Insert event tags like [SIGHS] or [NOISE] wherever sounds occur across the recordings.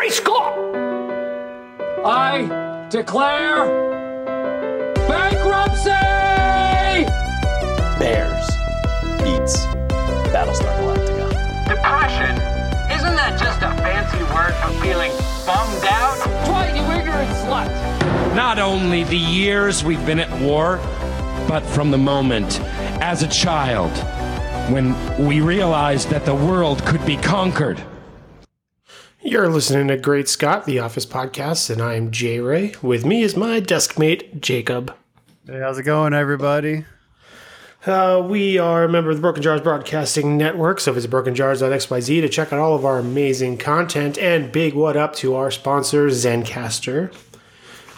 Great Scott! I declare bankruptcy! Bears beets Battlestar Galactica. Depression? Isn't that just a fancy word for feeling bummed out? Dwight, you ignorant slut! Not only the years we've been at war, but from the moment as a child when we realized that the world could be conquered. You're listening to Great Scott, the Office Podcast, and I'm Jay Ray. With me is my desk mate, Jacob. Hey, how's it going, everybody? Uh, we are a member of the Broken Jars Broadcasting Network, so visit brokenjars.xyz to check out all of our amazing content. And big what up to our sponsor, Zencastr.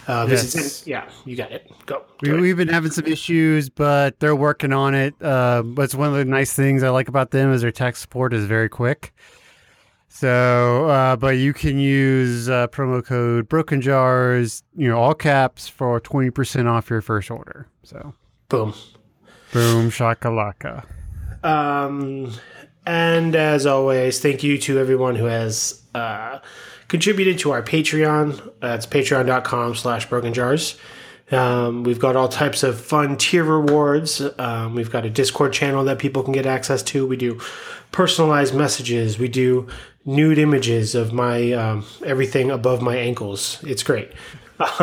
Uh, Yes. Zen- yeah, you got it. Go. We. We've been having some issues, but they're working on it. Uh, but it's one of the nice things I like about them is their tech support is very quick. So, uh, but you can use uh, promo code Broken Jars, you know, all caps for twenty percent off your first order. So, Boom. boom shakalaka. Um, and as always, thank you to everyone who has uh, contributed to our Patreon. That's patreon.com slash broken jars. Um, we've got all types of fun tier rewards. Um, we've got a Discord channel that people can get access to. We do personalized messages. We do nude images of my um, everything above my ankles. It's great. [LAUGHS]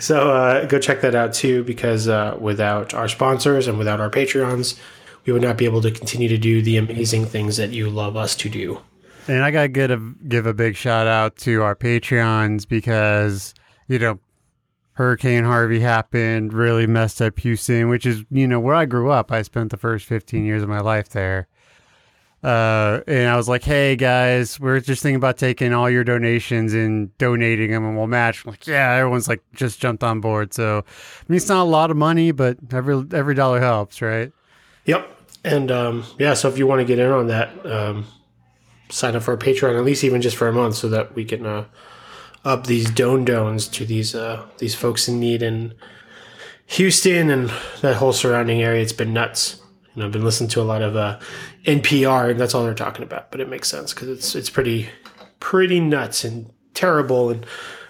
so uh, go check that out too, because uh, without our sponsors and without our Patreons, we would not be able to continue to do the amazing things that you love us to do. And I get a, give a big shout out to our Patreons because you know Hurricane Harvey happened, really messed up Houston, which is you know where I grew up. I spent the first fifteen years of my life there. Uh, and I was like, "Hey guys, we're just thinking about taking all your donations and donating them, and we'll match." I'm like, yeah, everyone's like just jumped on board. So, I mean, it's not a lot of money, but every every dollar helps, right? Yep. And um, yeah, so if you want to get in on that, um, sign up for a Patreon at least even just for a month, so that we can uh, up these don dones to these uh, these folks in need in Houston and that whole surrounding area. It's been nuts. Know, I've been listening to a lot of uh, NPR, and that's all they're talking about. But it makes sense because it's it's pretty pretty nuts and terrible and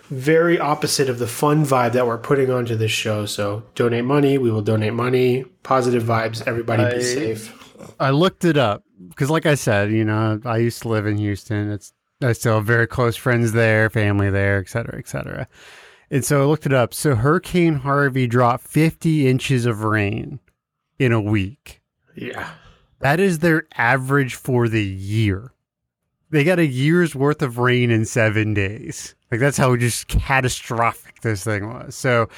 very opposite of the fun vibe that we're putting onto this show. So donate money. We will donate money. Positive vibes. Everybody I- be safe. I looked it up because, like I said, you know, I used to live in Houston. It's I still have very close friends there, family there, et cetera, et cetera. And so I looked it up. So Hurricane Harvey dropped 50 inches of rain in a week. Yeah. That is their average for the year. They got a year's worth of rain in seven days. Like that's how just catastrophic this thing was. So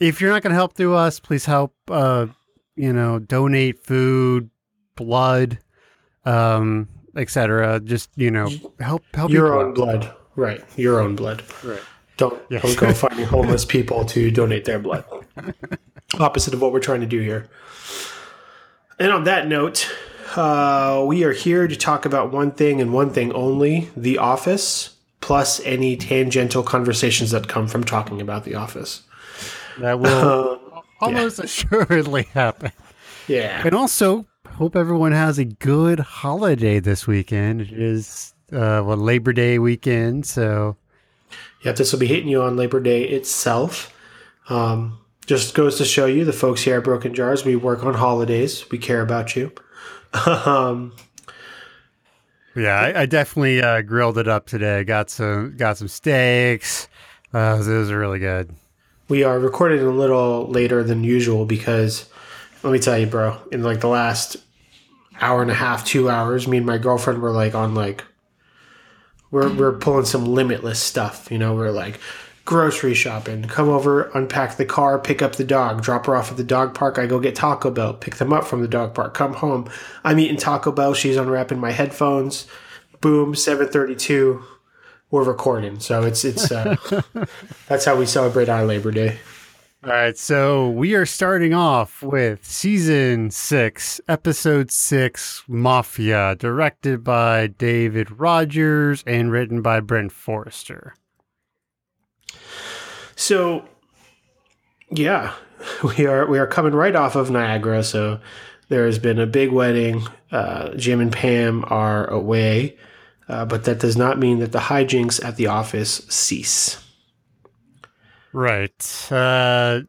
if you're not going to help through us, please help, uh, you know, donate food, blood, um, etc. Just, you know, help, help Your own out. blood. Right. Your own blood. Right. Don't Yeah. don't go [LAUGHS] finding homeless people to donate their blood. [LAUGHS] Opposite of what we're trying to do here. And on that note, uh, we are here to talk about one thing and one thing only: The Office, plus any tangential conversations that come from talking about The Office. That will almost assuredly happen. Yeah. And also, hope everyone has a good holiday this weekend. It is uh, what Labor Day weekend, so Yep, this will be hitting you on Labor Day itself. Um, just goes to show you, the folks here at Broken Jars, we work on holidays. We care about you. [LAUGHS] um, yeah, I, I definitely uh, grilled it up today. Got some got some steaks. Uh, it was really good. we are recording a little later than usual because, let me tell you, bro, in like the last hour and a half, two hours, me and my girlfriend were like on like, we're, we're pulling some limitless stuff. You know, we're like, grocery shopping, come over, unpack the car, pick up the dog, drop her off at the dog park. I go get Taco Bell, pick them up from the dog park, come home. I'm eating Taco Bell. She's unwrapping my headphones. Boom, 732. We're recording. So it's, it's, uh, [LAUGHS] that's how we celebrate our Labor Day. All right, so we are starting off with season six, episode six, Mafia, directed by David Rogers and written by Brent Forrester. So, yeah, [LAUGHS] we are we are coming right off of Niagara. So there has been a big wedding. Uh, Jim and Pam are away. uh, but that does not mean that the hijinks at the office cease. Right. Uh,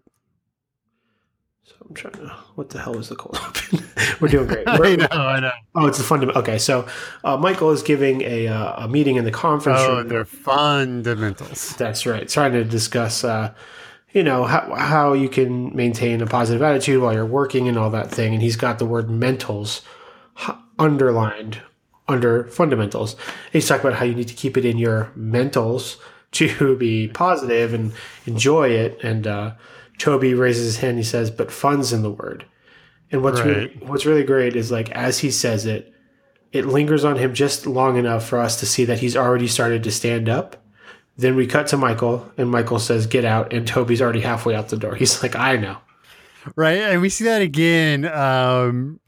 so I'm trying to. What the hell is the cold open? [LAUGHS] We're doing great. [LAUGHS] I We're- know, I know. Oh, it's the fundamental. Okay, so uh, Michael is giving a uh, a meeting in the conference Oh, room. they're fundamentals. That's right. Trying to discuss, uh, you know, how how you can maintain a positive attitude while you're working and all that thing. And he's got the word mentals underlined under fundamentals. He's talking about how you need to keep it in your mentals [LAUGHS] to be positive and enjoy it. And uh, Toby raises his hand. He says, "But fun's in the word." And what's really, what's really great is like as he says it, it lingers on him just long enough for us to see that he's already started to stand up. Then we cut to Michael, and Michael says, "Get out!" And Toby's already halfway out the door. He's like, "I know." Right. And we see that again. Um,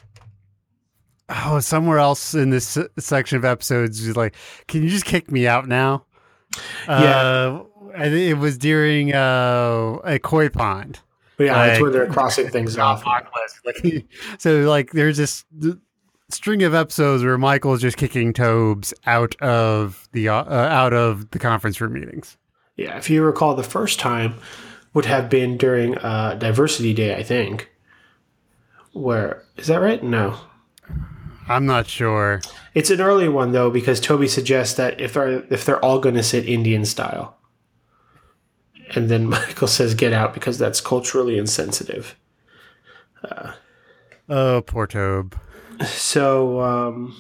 oh, somewhere else in this section of episodes, he's like, can you just kick me out now? Uh, I think it was during uh, a koi pond. But yeah, that's Like- when they're crossing things [LAUGHS] off. Like, [LAUGHS] so like there's this string of episodes where Michael's just kicking Tobes out of the uh, out of the conference room meetings. Yeah, if you recall, the first time would have been during uh, Diversity Day, I think. Where is that right? No, I'm not sure. it's an early one though because Toby suggests that if they're if they're all going to sit Indian style, and then [LAUGHS] Michael says, "Get out," because that's culturally insensitive. Oh, poor Tobe. So, um,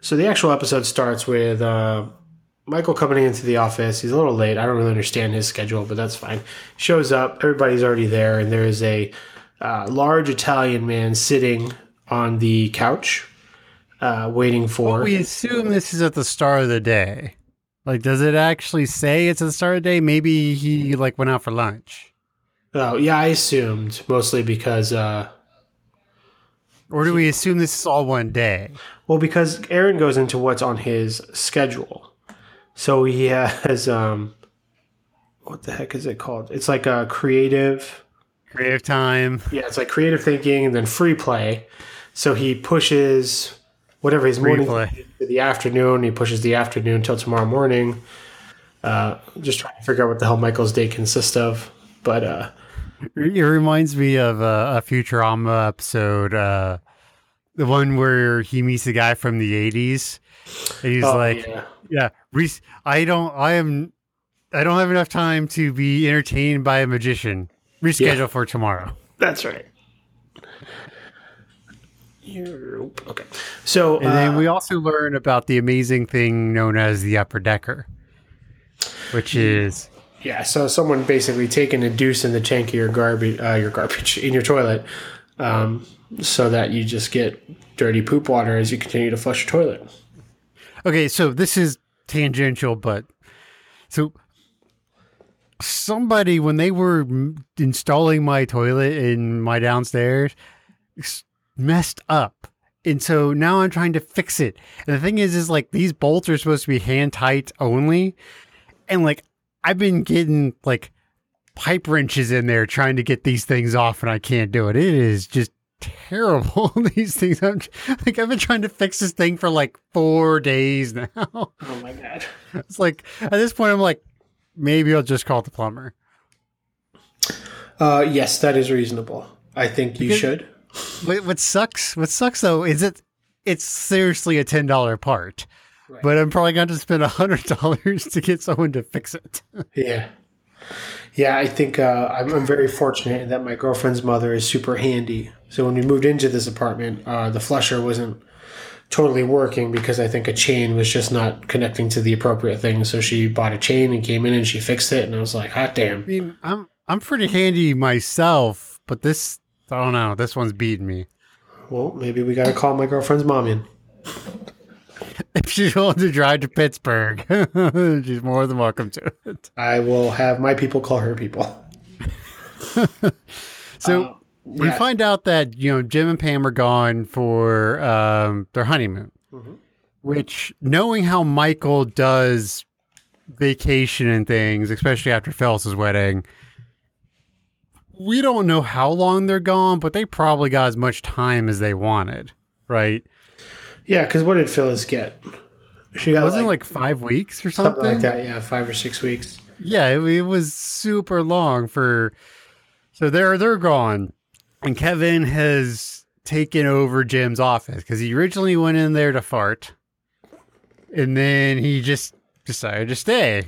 so the actual episode starts with uh, Michael coming into the office. He's a little late. I don't really understand his schedule, but that's fine. Shows up. Everybody's already there, and there is a uh, large Italian man sitting on the couch, uh, waiting for. We assume this is at the start of the day. Like, does it actually say it's the start of the day? Maybe he like went out for lunch, oh, yeah, I assumed mostly because. Uh, or do we assume this is all one day? Well, because Aaron goes into what's on his schedule. So he has um what the heck is it called? It's like a creative Creative time. yeah, it's like creative thinking and then free play. So he pushes whatever his morning play. to the afternoon, he pushes the afternoon till tomorrow morning. Uh just trying to figure out what the hell Michael's day consists of. But uh It reminds me of a, a Futurama episode, uh, the one where he meets the guy from the '80s, and he's oh, like, yeah. "Yeah, Reese, I don't, I am, I don't have enough time to be entertained by a magician. Reschedule Yeah. for tomorrow." That's right. Europe. Okay. So And then uh, we also learn about the amazing thing known as the upper decker, which is Yeah, so someone basically taking a deuce in the tank of your garbage, uh, your garbage in your toilet, um, so that you just get dirty poop water as you continue to flush your toilet. Okay, so this is tangential, but so somebody when they were installing my toilet in my downstairs messed up. And so now I'm trying to fix it. And the thing is is like these bolts are supposed to be hand tight only. And like I've been getting like pipe wrenches in there trying to get these things off and I can't do it. It is just terrible. [LAUGHS] these things I'm like I've been trying to fix this thing for like 4 days now. Oh my god! [LAUGHS] It's like at this point, I'm like, maybe I'll just call the plumber. Uh, yes, that is reasonable. I think you Because- should. What, what sucks? What sucks though is it? It's seriously a ten dollar part, Right. but I'm probably going to spend a hundred dollars to get someone to fix it. Yeah, yeah. I think uh, I'm, I'm very fortunate that my girlfriend's mother is super handy. So when we moved into this apartment, uh, the flusher wasn't totally working because I think a chain was just not connecting to the appropriate thing. So she bought a chain and came in and she fixed it, and I was like, hot damn. I mean, I'm I'm pretty handy myself, but this I don't know. This one's beating me. Well, maybe we got to call my girlfriend's mom in. [LAUGHS] If she's willing to drive to Pittsburgh, [LAUGHS] she's more than welcome to it. I will have my people call her people. [LAUGHS] So we yeah. find out that you know Jim and Pam are gone for um, their honeymoon, which knowing how Michael does vacation and things, especially after Phyllis's wedding, we don't know how long they're gone, but they probably got as much time as they wanted, right? Yeah, because what did Phyllis get? She got wasn't like, like five weeks or something. something like that. Yeah, five or six weeks. Yeah, it, it was super long for. So they're they're gone, and Kevin has taken over Jim's office because he originally went in there to fart, and then he just decided to stay.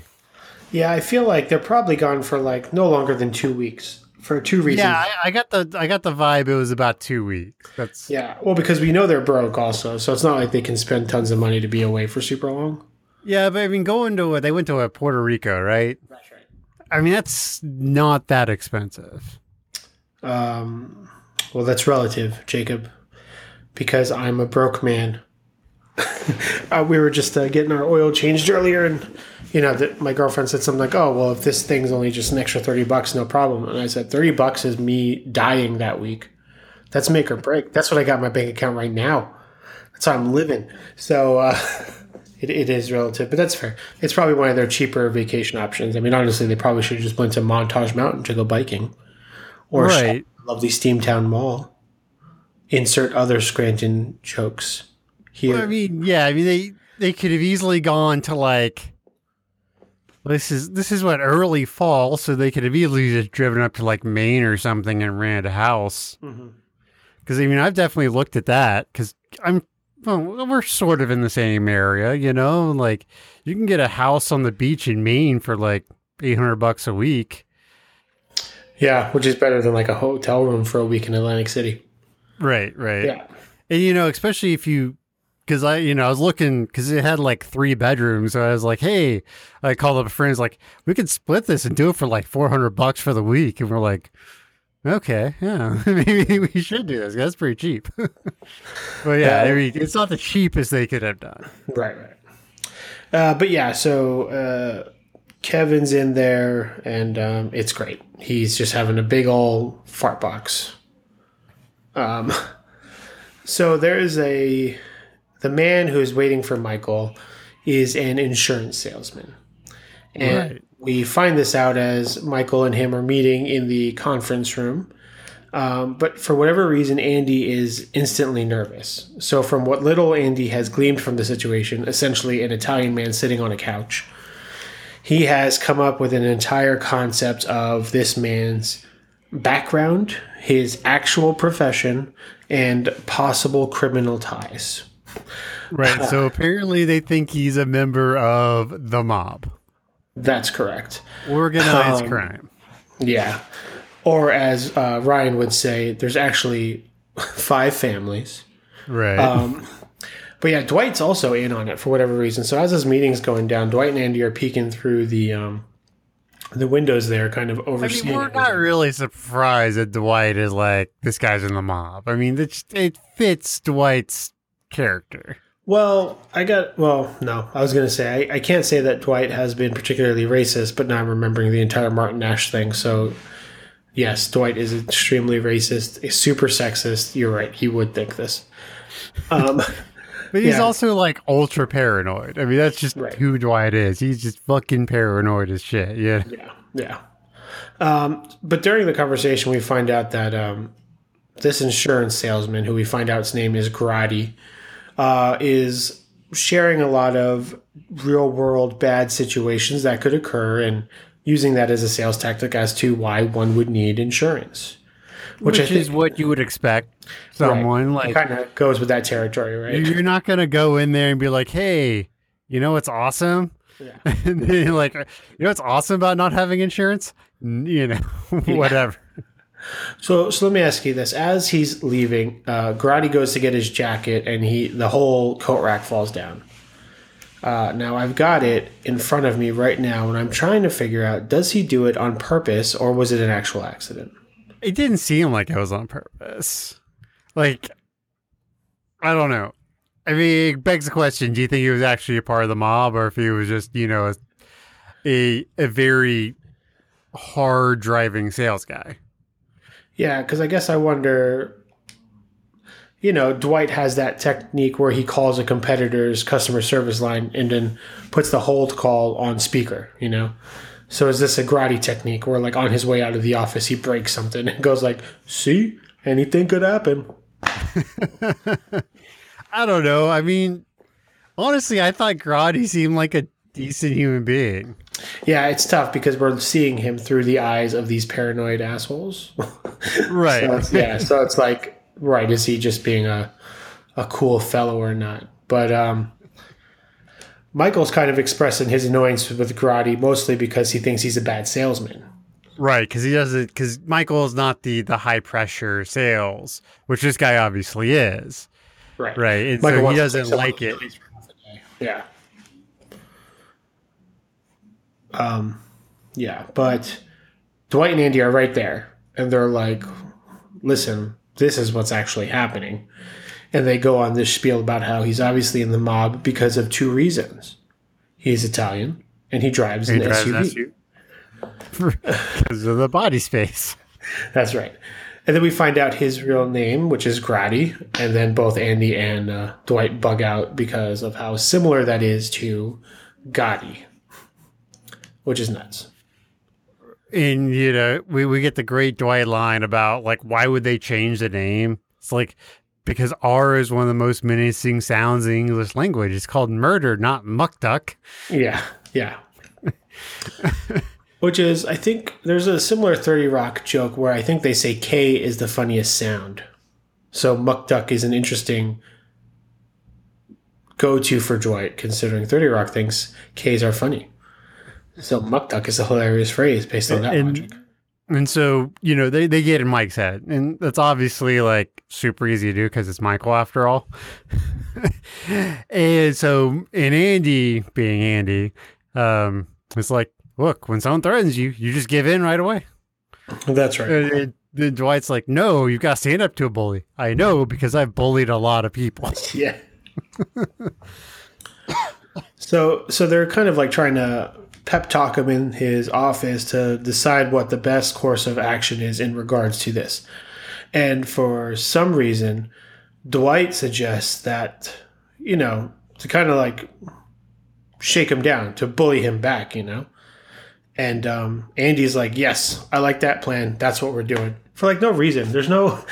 Yeah, I feel like they're probably gone for like no longer than two weeks for two reasons. Yeah, I, I got the I got the vibe. It was about two weeks. That's Yeah, well, because we know they're broke also, so it's not like they can spend tons of money to be away for super long. yeah, but I mean, going to a, they went to a Puerto Rico, right? That's right. I mean, that's not that expensive. Um, well, that's relative, Jacob, because I'm a broke man. [LAUGHS] uh, we were just uh, getting our oil changed earlier, and you know, that my girlfriend said something like, "Oh, well, if this thing's only just an extra thirty bucks, no problem." And I said, 30 bucks is me dying that week. That's make or break. That's what I got in my bank account right now. That's how I'm living. So uh, [LAUGHS] it, it is relative, but that's fair. It's probably one of their cheaper vacation options. I mean, honestly, they probably should have just went to Montage Mountain to go biking, or Right. lovely Steamtown Mall. Insert other Scranton jokes here. I mean, yeah, I mean they they could have easily gone to like this is this is what early fall, so they could have easily just driven up to like Maine or something and rented a house. Mm-hmm. Because I mean, I've definitely looked at that because I'm well, we're sort of in the same area, you know. Like you can get a house on the beach in Maine for like eight hundred bucks a week. yeah, which is better than like a hotel room for a week in Atlantic City. Right, right. Yeah. And you know, especially if you, because I, you know, I was looking because it had like three bedrooms. So I was like, hey, I called up a friend. Like, we could split this and do it for like four hundred bucks for the week. And we're like, okay, yeah, [LAUGHS] maybe we should do this. That's pretty cheap. [LAUGHS] but yeah, I mean, it's not the cheapest they could have done. Right, right. Uh, but yeah, so uh, Kevin's in there, and um, it's great. He's just having a big old fart box. Um, [LAUGHS] so there is a the man who is waiting for Michael is an insurance salesman, and Right. we find this out as Michael and him are meeting in the conference room. Um, but for whatever reason, Andy is instantly nervous. So, from what little Andy has gleaned from the situation, essentially an Italian man sitting on a couch, he has come up with an entire concept of this man's background, his actual profession, and possible criminal ties. [LAUGHS] Right. so apparently they think he's a member of the mob, That's correct. organized Um, crime. Yeah. Or, as uh, Ryan would say, there's actually five families. Right. Um, but yeah, Dwight's also in on it for whatever reason. So as this meeting's going down, Dwight and Andy are peeking through the um, the windows there, kind of I overseeing. mean, we're not really surprised that Dwight is like this guy's in the mob. I mean, it it fits Dwight's character. Well, I got. Well, no, I was gonna say I, I can't say that Dwight has been particularly racist, but now I'm remembering the entire Martin Nash thing. So yes, Dwight is extremely racist, a super sexist. You're right. He would think this. Um, [LAUGHS] But he's Yeah. also like ultra paranoid. I mean, that's just Right. who Dwight is. He's just fucking paranoid as shit. Yeah. Yeah, yeah. Um, but during the conversation, we find out that um, this insurance salesman, who we find out his name is Grady, uh, is sharing a lot of real world bad situations that could occur and using that as a sales tactic as to why one would need insurance. Which, I is what you would expect someone like kind of goes with that territory, right? you're not gonna go in there and be like, "Hey, you know what's awesome?" Yeah. [LAUGHS] and then like, "You know what's awesome about not having insurance?" You know, [LAUGHS] whatever. So, so let me ask you this: As he's leaving, uh, Grady goes to get his jacket, and he the whole coat rack falls down. Uh, now I've got it in front of me right now, and I'm trying to figure out: does he do it on purpose, or was it an actual accident? It didn't seem like it was on purpose. Like, I don't know. I mean, it begs the question: Do you think he was actually a part of the mob, or if he was just, you know, a a, a very hard driving sales guy? Yeah, because I guess I wonder. You know, Dwight has that technique where he calls a competitor's customer service line and then puts the hold call on speaker. You know, so is this a Grady technique where, like, on his way out of the office, he breaks something and [LAUGHS] goes like, "See, anything could happen." [LAUGHS] I don't know. I mean, Honestly, I thought Grotti seemed like a decent human being. Yeah, it's tough because we're seeing him through the eyes of these paranoid assholes. [LAUGHS] Right. So yeah, so it's like, right, is he just being a a cool fellow or not? But um Michael's kind of expressing his annoyance with Grotti mostly because he thinks he's a bad salesman. Right, because he doesn't. Because Michael is not the the high pressure sales, which this guy obviously is. Right. Right, and Michael so he doesn't like it. to place for half a day. Yeah. Um, yeah, but Dwight and Andy are right there, and they're like, "Listen, this is what's actually happening," and they go on this spiel about how he's obviously in the mob because of two reasons: he's Italian and he drives He an drives SUV. [LAUGHS] Because of the body space. That's right. And then we find out his real name, which is Grady, and then both Andy and uh, Dwight bug out because of how similar that is to Gotti, which is nuts. And you know, we we get the great Dwight line about like why would they change the name? It's like because R is one of the most menacing sounds in the English language. It's called murder, not muck duck. Yeah, yeah. [LAUGHS] which is, I think there's a similar 30 Rock joke where I think they say K is the funniest sound. So Muck Duck is an interesting go to for Dwight, considering 30 Rock thinks K's are funny. So Muck Duck is a hilarious phrase based on that And- logic. And so, you know, they, they get in Mike's head. And that's obviously like super easy to do because it's Michael after all. [LAUGHS] and so, and Andy, being Andy, um, it's like, look, when someone threatens you, you just give in right away. That's right. And, and then Dwight's like, no, you've got to stand up to a bully. I know because I've bullied a lot of people. [LAUGHS] Yeah. so so they're kind of like trying to pep talk him in his office to decide what the best course of action is in regards to this. And for some reason, Dwight suggests that, you know, to kind of like shake him down, to bully him back, you know? And um, Andy's like, yes, I like that plan. That's what we're doing. For like no reason. There's no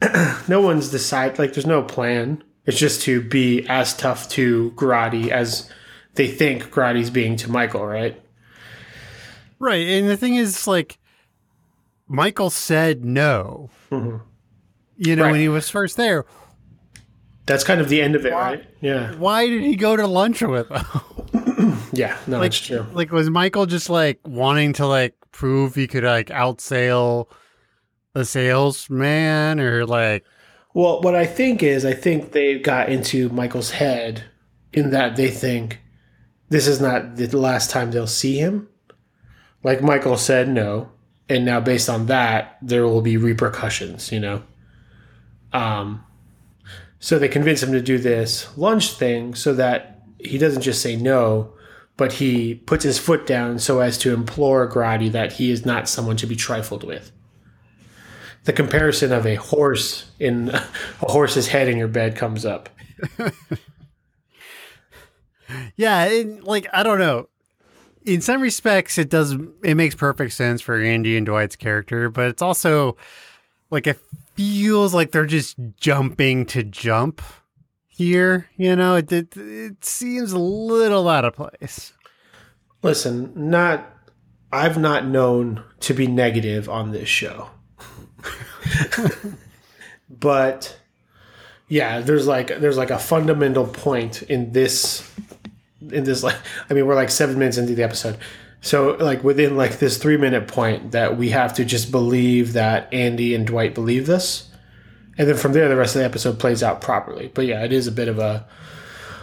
[CLEARS THROAT] no one's decide like there's no plan. It's just to be as tough to Grotti as they think Grotti's being to Michael, right? Right. And the thing is, like, Michael said no. Mm-hmm. You know, Right. when he was first there, That's kind of the end of it, right? Yeah. why did he go to lunch with him? [COUGHS] Yeah, no, like, that's true. like, was Michael just like wanting to like prove he could like outsail the salesman or like, Well, what I think is, I think they got into Michael's head in that they think this is not the last time they'll see him. Like Michael said, no, and now based on that, there will be repercussions. You know, um, so they convince him to do this lunch thing so that he doesn't just say no, but he puts his foot down so as to implore Grotti that he is not someone to be trifled with the comparison of a horse in [LAUGHS] a horse's head in your bed comes up. [LAUGHS] yeah, it, like, I don't know. In some respects, it does, it makes perfect sense for Andy and Dwight's character, but it's also like, it feels like they're just jumping to jump here. You know, it, it, it seems a little out of place. Listen, not I've not known to be negative on this show. [LAUGHS] but yeah, there's like there's like a fundamental point in this in this like I mean we're like 7 minutes into the episode. So like within like this 3 minute point that we have to just believe that Andy and Dwight believe this. And then from there the rest of the episode plays out properly. But yeah, it is a bit of a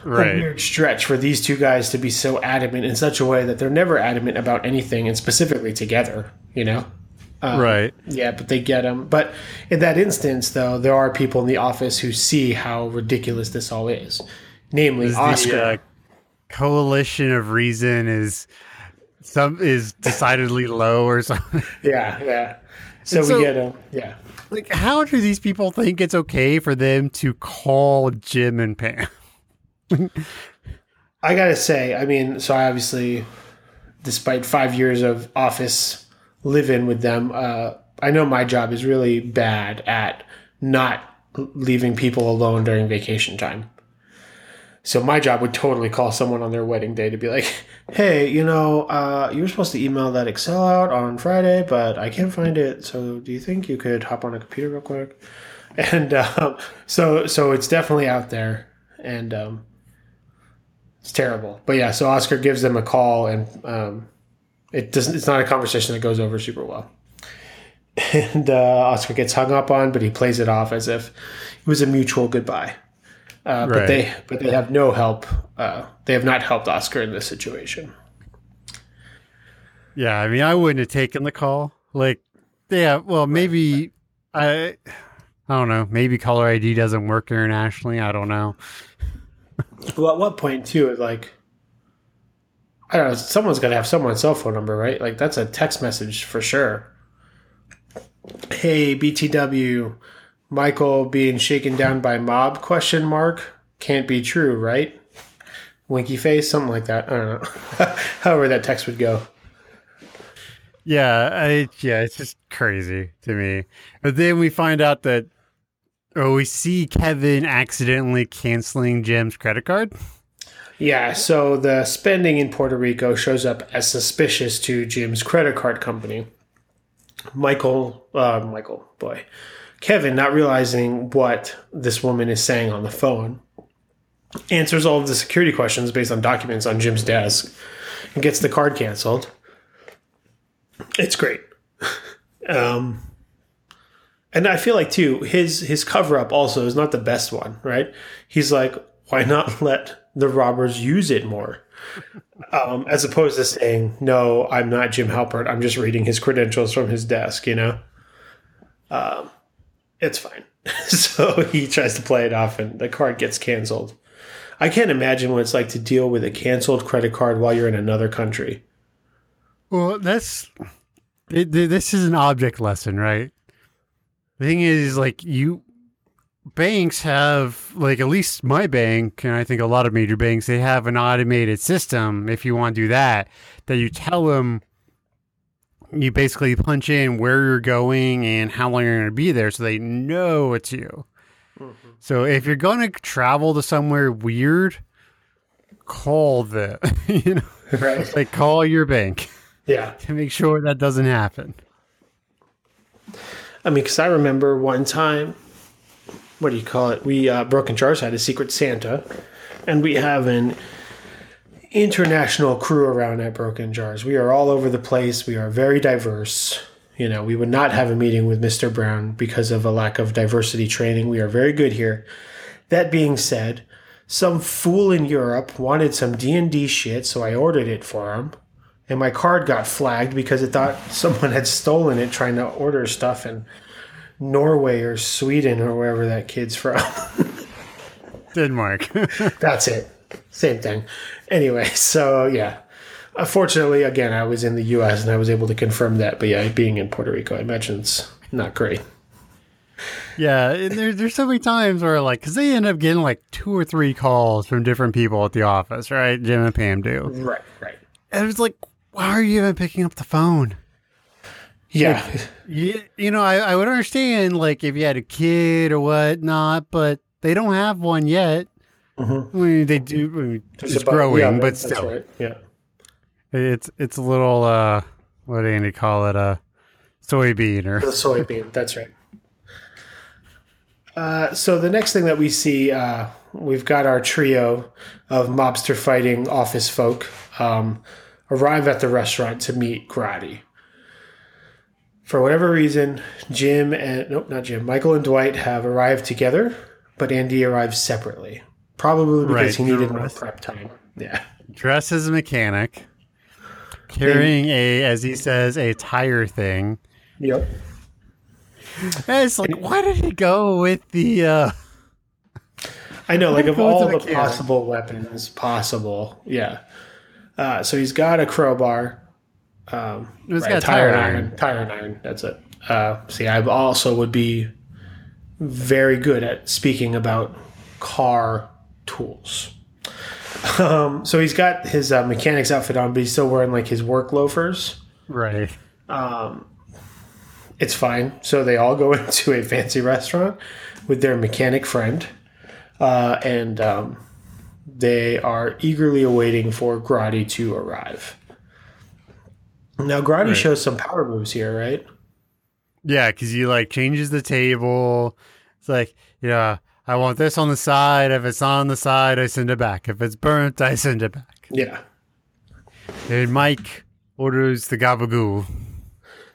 a weird stretch for these two guys to be so adamant in such a way that they're never adamant about anything and specifically together, you know? right. Yeah, but they get them. But in that instance, though, there are people in the office who see how ridiculous this all is. Namely, the, Oscar. uh, coalition of reason is some is decidedly low or something. [LAUGHS] yeah, yeah. So, so- we get him. Yeah. Like, how do these people think it's okay for them to call Jim and Pam? I gotta say, I mean, so I obviously, despite five years of office live-in with them, uh, I know my job is really bad at not leaving people alone during vacation time. So my job would totally call someone on their wedding day to be like, [LAUGHS] "Hey, you know, uh, you were supposed to email that Excel out on Friday, but I can't find it. So do you think you could hop on a computer real quick?" [LAUGHS] And um, so, so it's definitely out there, and um, it's terrible. But yeah, so Oscar gives them a call, and um, it doesn't. It's not a conversation that goes over super well. [LAUGHS] And uh, Oscar gets hung up on, but he plays it off as if it was a mutual goodbye. Uh, But they, but they have no help. Uh, they have not helped Oscar in this situation. Yeah, I mean, I wouldn't have taken the call. Like, yeah, well, maybe I, I don't know. Maybe caller ID doesn't work internationally. I don't know. [LAUGHS] Well, at what point too is like, I don't know. Someone's got to have someone's cell phone number, right? Like that's a text message for sure. Hey, BTW, Michael being shaken down by mob? Question mark. Can't be true, right? Winky face, something like that. I don't know. [LAUGHS] However, that text would go. Yeah, I, yeah, it's just crazy to me. But then we find out that, oh, we see Kevin accidentally canceling Jim's credit card. Yeah, so the spending in Puerto Rico shows up as suspicious to Jim's credit card company. Michael, uh, Michael, boy, Kevin, not realizing what this woman is saying on the phone, answers all of the security questions based on documents on Jim's desk and gets the card canceled. It's great. um, and I feel like too his his cover up also is not the best one, right? He's like, why not let the robbers use it more? Um, as opposed to saying, no, I'm not Jim Halpert. I'm just reading his credentials from his desk. You know, um, it's fine. [LAUGHS] so he tries to play it off, and the card gets canceled. I can't imagine what it's like to deal with a canceled credit card while you're in another country. Well, that's it, this is an object lesson, right? The thing is, like you banks have like at least my bank and I think a lot of major banks they have an automated system. If you want to do that, that you tell them you basically punch in where you're going and how long you're going to be there, so they know it's you. So if you're going to travel to somewhere weird, call the [LAUGHS] you know [LAUGHS] Right. [LAUGHS] like call your bank Yeah. to make sure that doesn't happen. I mean, because I remember one time, what do you call it? We uh, Broken Jars had a Secret Santa, and we have an international crew around at Broken Jars. We are all over the place. We are very diverse. You know, we would not have a meeting with Mr. Brown because of a lack of diversity training. We are very good here. That being said, some fool in Europe wanted some D&D shit, so I ordered it for him. And my card got flagged because it thought [LAUGHS] someone had stolen it trying to order stuff in Norway or Sweden or wherever that kid's from. [LAUGHS] Denmark. [LAUGHS] That's it. Same thing. Anyway, so yeah. Uh, Unfortunately, again, I was in the U.S. and I was able to confirm that. But yeah, being in Puerto Rico, I imagine it's not great. yeah, and there, there's so many times where like, because they end up getting like two or three calls from different people at the office, right? Jim and Pam do. Right, right. And it's like, why are you even picking up the phone? Yeah, You, you know, I, I would understand like if you had a kid or whatnot, but they don't have one yet. I mean, they do. I mean, it's about- growing, yeah, but that's still, right. Yeah. it's it's a little uh, what do Andy call it? A soybean or The soybean. That's right. Uh, so the next thing that we see, uh, we've got our trio of mobster fighting office folk um, arrive at the restaurant to meet Grady. For whatever reason, Jim and nope, not Jim. Michael and Dwight have arrived together, but Andy arrives separately. Probably because Right, he needed more prep time. Yeah. dressed as a mechanic, carrying a, as he says, a tire thing. Yep. And it's like, why did he go with the? uh I know, like of all the the possible weapons possible, yeah. Uh, so he's got a crowbar, um, He's right, got a tire tire iron, iron. tire iron. That's it. Uh, see, I also would be very good at speaking about car tools. Um, so he's got his uh, mechanic's outfit on, but he's still wearing like his work loafers. Right. Um, It's fine. So they all go [LAUGHS] into a fancy restaurant with their mechanic friend, uh, and um, they are eagerly awaiting for Grotti to arrive. Now, Grotti Right. shows some power moves here, right? Yeah, because he like changes the table. It's like, yeah, I want this on the side. If it's on the side, I send it back. If it's burnt, I send it back. Yeah. And Mike orders the gabagool.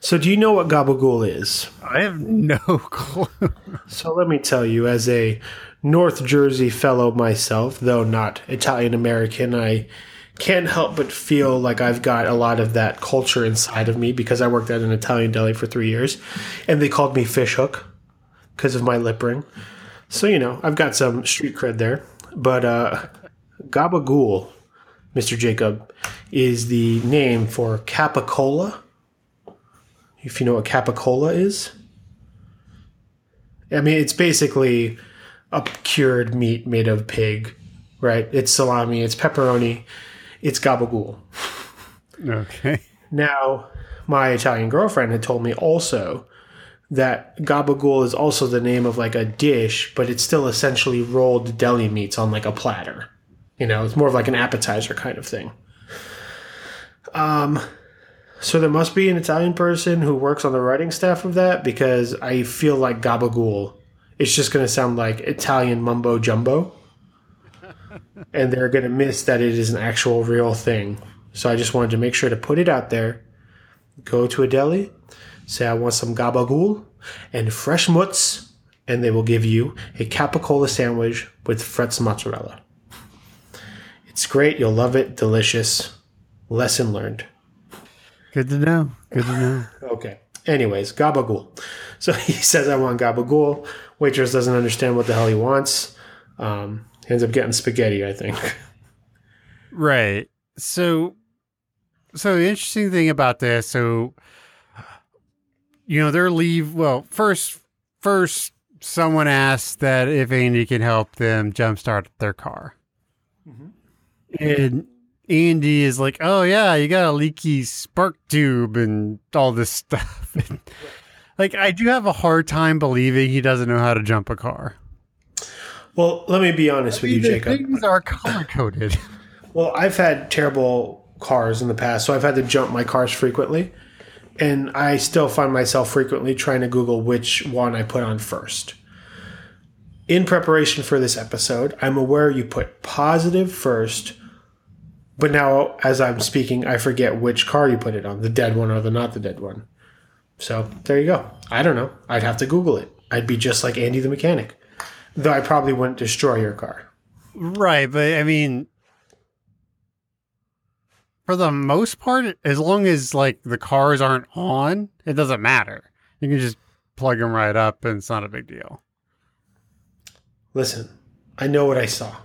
So, do you know what Gabagool is? I have no [LAUGHS] clue. So, let me tell you, as a North Jersey fellow myself, though not Italian American, I can't help but feel like I've got a lot of that culture inside of me because I worked at an Italian deli for three years and they called me Fish Hook because of my lip ring. So, you know, I've got some street cred there. But uh, Gabagool, Mr. Jacob, is the name for Capicola. If you know what Capicola is. I mean, it's basically a cured meat made of pig, right? It's salami, it's pepperoni, it's gabagool. okay. Now, my Italian girlfriend had told me also that gabagool is also the name of like a dish, but it's still essentially rolled deli meats on like a platter. You know, it's more of like an appetizer kind of thing. Um, so there must be an Italian person who works on the writing staff of that because I feel like gabagool. It's just going to sound like Italian mumbo jumbo, [LAUGHS] and they're going to miss that it is an actual real thing. So I just wanted to make sure to put it out there. Go to a deli, say I want some gabagool and fresh mutz, and they will give you a capicola sandwich with Fretz mozzarella. It's great. You'll love it. Delicious. Lesson learned. Good to know. Good to know. Okay. Anyways, gabagool. So [LAUGHS] he says, I want gabagool. Waitress doesn't understand what the hell he wants. Um, ends up getting spaghetti, I think. Right. So, so the interesting thing about this, so you know, their leave. Well, first, first, someone asked that if Andy can help them jumpstart their car, mm-hmm. and Andy is like, "Oh yeah, you got a leaky spark tube and all this [LAUGHS] stuff." And, like, I do have a hard time believing he doesn't know how to jump a car. Well, let me be honest with you, Jacob. Things are color coded. Well, I've had terrible cars in the past, so I've had to jump my cars frequently. And I still find myself frequently trying to Google which one I put on first. In preparation for this episode, I'm aware you put positive first, but now as I'm speaking, I forget which car you put it on the dead one or the not the dead one. So there you go. I don't know. I'd have to Google it. I'd be just like Andy the mechanic, though I probably wouldn't destroy your car. Right, but I mean, for the most part, as long as like the cars aren't on, it doesn't matter. You can just plug them right up, and it's not a big deal. Listen, I know what I saw.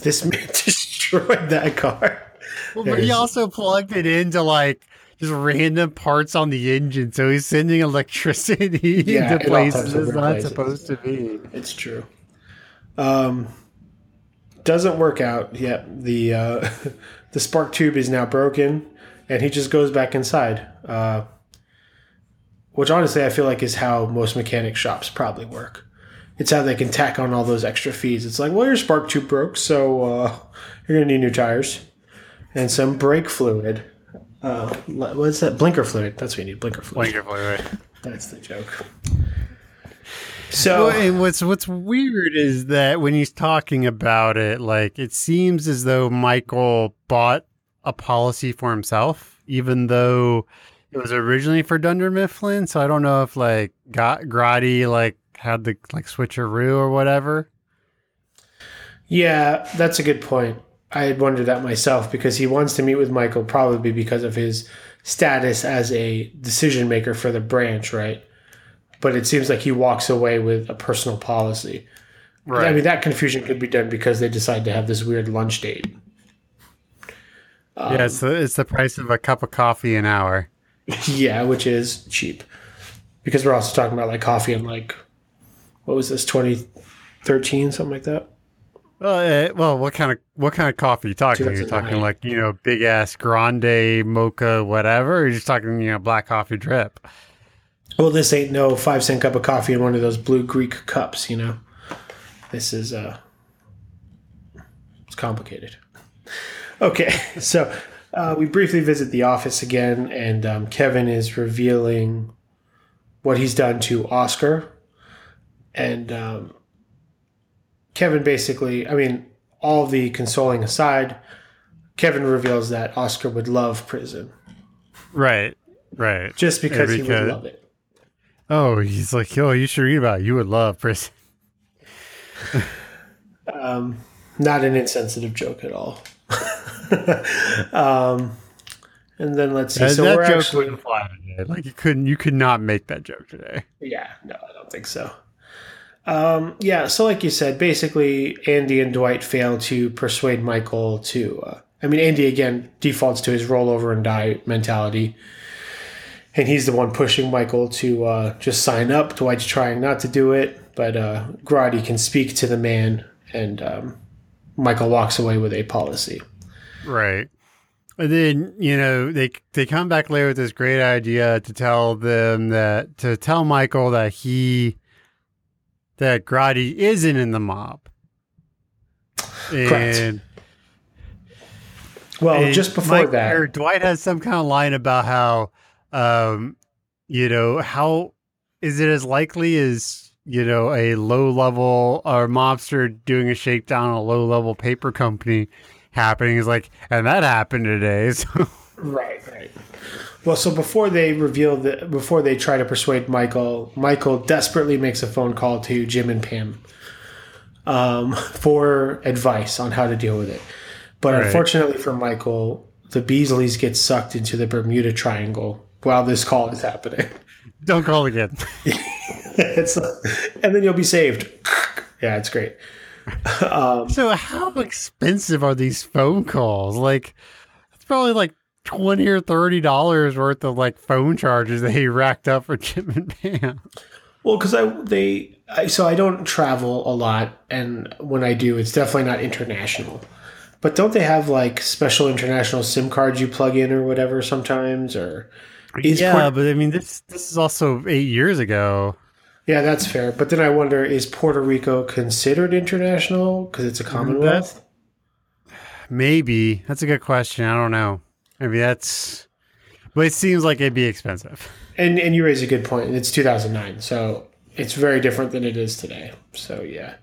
This [LAUGHS] man destroyed that car. Well, but he also plugged it into like just random parts on the engine, so he's sending electricity [LAUGHS] Yeah, into in all types places it's not places. supposed to be. It's true. Um, doesn't work out yet. The uh, [LAUGHS] the spark tube is now broken, and he just goes back inside. Uh, which honestly, I feel like is how most mechanic shops probably work. It's how they can tack on all those extra fees. It's like, well, your spark tube broke, so uh, you're gonna need new tires and some brake fluid. Uh, what's that? Blinker fluid. That's what you need. Blinker fluid. That's the joke. So Well, and what's what's weird is that when he's talking about it, like it seems as though Michael bought a policy for himself, even though it was originally for Dunder Mifflin. So I don't know if like got Grotti like had the like switcheroo or whatever. Yeah, that's a good point. I had wondered that myself because he wants to meet with Michael probably because of his status as a decision maker for the branch, right? But it seems like he walks away with a personal policy. Right. I mean, that confusion could be done because they decide to have this weird lunch date. yeah, it's the, it's the price of a cup of coffee an hour. [LAUGHS] yeah, which is cheap. Because we're also talking about like coffee in like, what was this, 2013, something like that? Well, uh, well, what kind of what kind of coffee you talking? You're 2009. talking like you know big ass grande mocha whatever. Or you're just talking you know black coffee drip. Well, this ain't no five cent cup of coffee in one of those blue Greek cups, you know. This is uh, it's complicated. Okay, [LAUGHS] so uh, we briefly visit the office again, and um, Kevin is revealing what he's done to Oscar. And um, Kevin basically, I mean, all the consoling aside, Kevin reveals that Oscar would love prison Right. Right. just because, he would love it. Oh, he's like, yo, you should read about it. You would love prison. Not an insensitive joke at all. [LAUGHS] um, and then let's see. That, so that we're joke actually, wouldn't fly today. Like you couldn't, you could not make that joke today. yeah, no, I don't think so. Um, yeah, so like you said, basically Andy and Dwight fail to persuade Michael to. Uh, I mean, Andy again defaults to his roll over and die mentality, and he's the one pushing Michael to uh, just sign up. Dwight's trying not to do it, but uh, Grotti can speak to the man, and um, Michael walks away with a policy. Right. And then, you know, they they come back later with this great idea to tell them that to tell Michael that he that Grotti isn't in the mob. Correct. Well, and just before Mike- that, Dwight has some kind of line about how um you know, how is it as likely as you know, a low level or mobster doing a shakedown on a low level paper company happening is like, and that happened today. [LAUGHS] So Right, right. Well, so before they reveal the before they try to persuade Michael, Michael desperately makes a phone call to Jim and Pam um, for advice on how to deal with it. But Right. unfortunately for Michael, the Beeslys get sucked into the Bermuda Triangle while this call is happening. don't call again. [LAUGHS] it's and then you'll be saved. Yeah, it's great. Um, so how expensive are these phone calls? Like it's probably like twenty or thirty dollars worth of like phone charges that he racked up for [LAUGHS] Jim and Pam. Well, because I they I, so I don't travel a lot, and when I do, it's definitely not international. But don't they have like special international SIM cards you plug in or whatever sometimes? Or is yeah, Puerto- but I mean this this is also eight years ago. yeah, that's fair. But then I wonder, is Puerto Rico considered international because it's a Commonwealth? Maybe that's a good question. I don't know. Maybe that's, but it seems like it'd be expensive. And and you raise a good point. It's 2009, so it's very different than it is today. So yeah,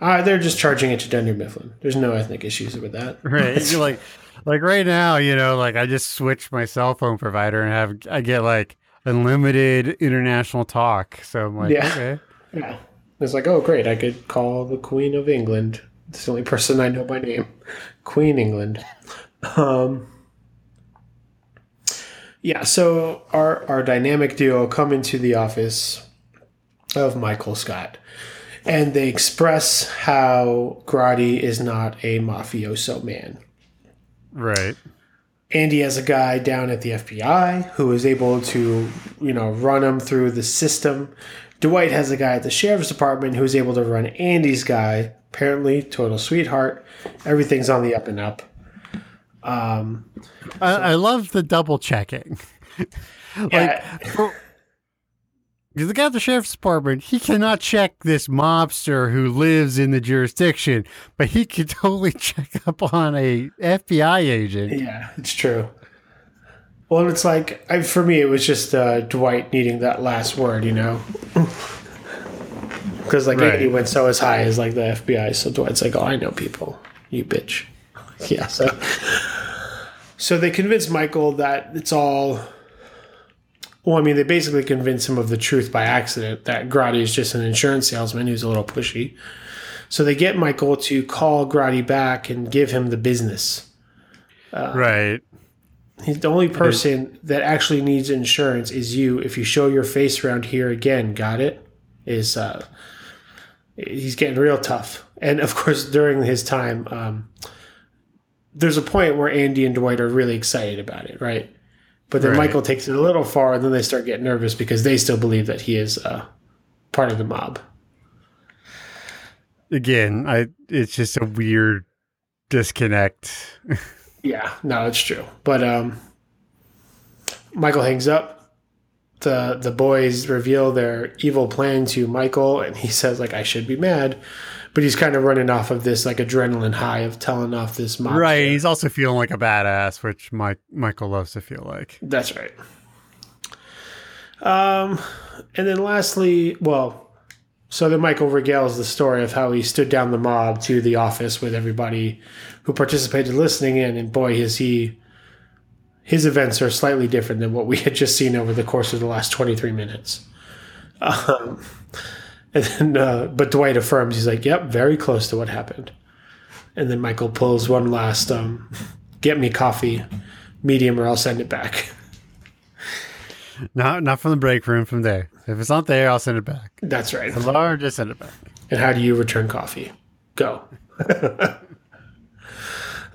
uh, they're just charging it to Dunder Mifflin. There's no ethnic issues with that. Right. You're like, [LAUGHS] like right now, you know, like I just switched my cell phone provider and have I get like unlimited international talk. So I'm like, Yeah. okay. [LAUGHS] Yeah. It's like, oh, great. I could call the Queen of England. It's the only person I know by name. Queen England. Um, yeah, so our, our dynamic duo come into the office of Michael Scott and they express how Grotti is not a mafioso man. Right. Andy has a guy down at the FBI who is able to, you know, run him through the system. Dwight has a guy at the sheriff's department who's able to run Andy's guy. Apparently, total sweetheart. Everything's on the up and up. Um, I, I love the double checking. [LAUGHS] like, Yeah. for- Because the guy at the sheriff's department, he cannot check this mobster who lives in the jurisdiction, but he can [LAUGHS] totally check up on a FBI agent. yeah, it's true. Well, it's like I, for me, it was just uh, Dwight needing that last word, you know, [LAUGHS] because like Right. Andy went so as high as like the FBI, so Dwight's like, "Oh, I know people, you bitch." [LAUGHS] Yeah, so so they convince Michael that it's all. Well, I mean, they basically convince him of the truth by accident that Grotti is just an insurance salesman who's a little pushy. So they get Michael to call Grotti back and give him the business. Right. He's the only person that actually needs insurance is you. If you show your face around here again, got it? Is uh, he's getting real tough. And of course, during his time, um, there's a point where Andy and Dwight are really excited about it, right? But then Right. Michael takes it a little far, and then they start getting nervous because they still believe that he is uh, part of the mob. Again, I it's just a weird disconnect. [LAUGHS] Yeah, no, it's true. But um, Michael hangs up. The the boys reveal their evil plan to Michael, and he says like, "I should be mad," but he's kind of running off of this like adrenaline high of telling off this mob. Right. He's also feeling like a badass, which Mike Michael loves to feel like. That's right. Um, and then lastly, well, so then Michael regales the story of how he stood down the mob to the office with everybody who participated listening in, and boy, is he. His events are slightly different than what we had just seen over the course of the last 23 minutes. Um, and then, uh, but Dwight affirms, he's like, yep, very close to what happened. And then Michael pulls one last, um, get me coffee, medium, or I'll send it back. Not not from the break room, from there. If it's not there, I'll send it back. That's right. Or just send it back. And how do you return coffee? Go. [LAUGHS]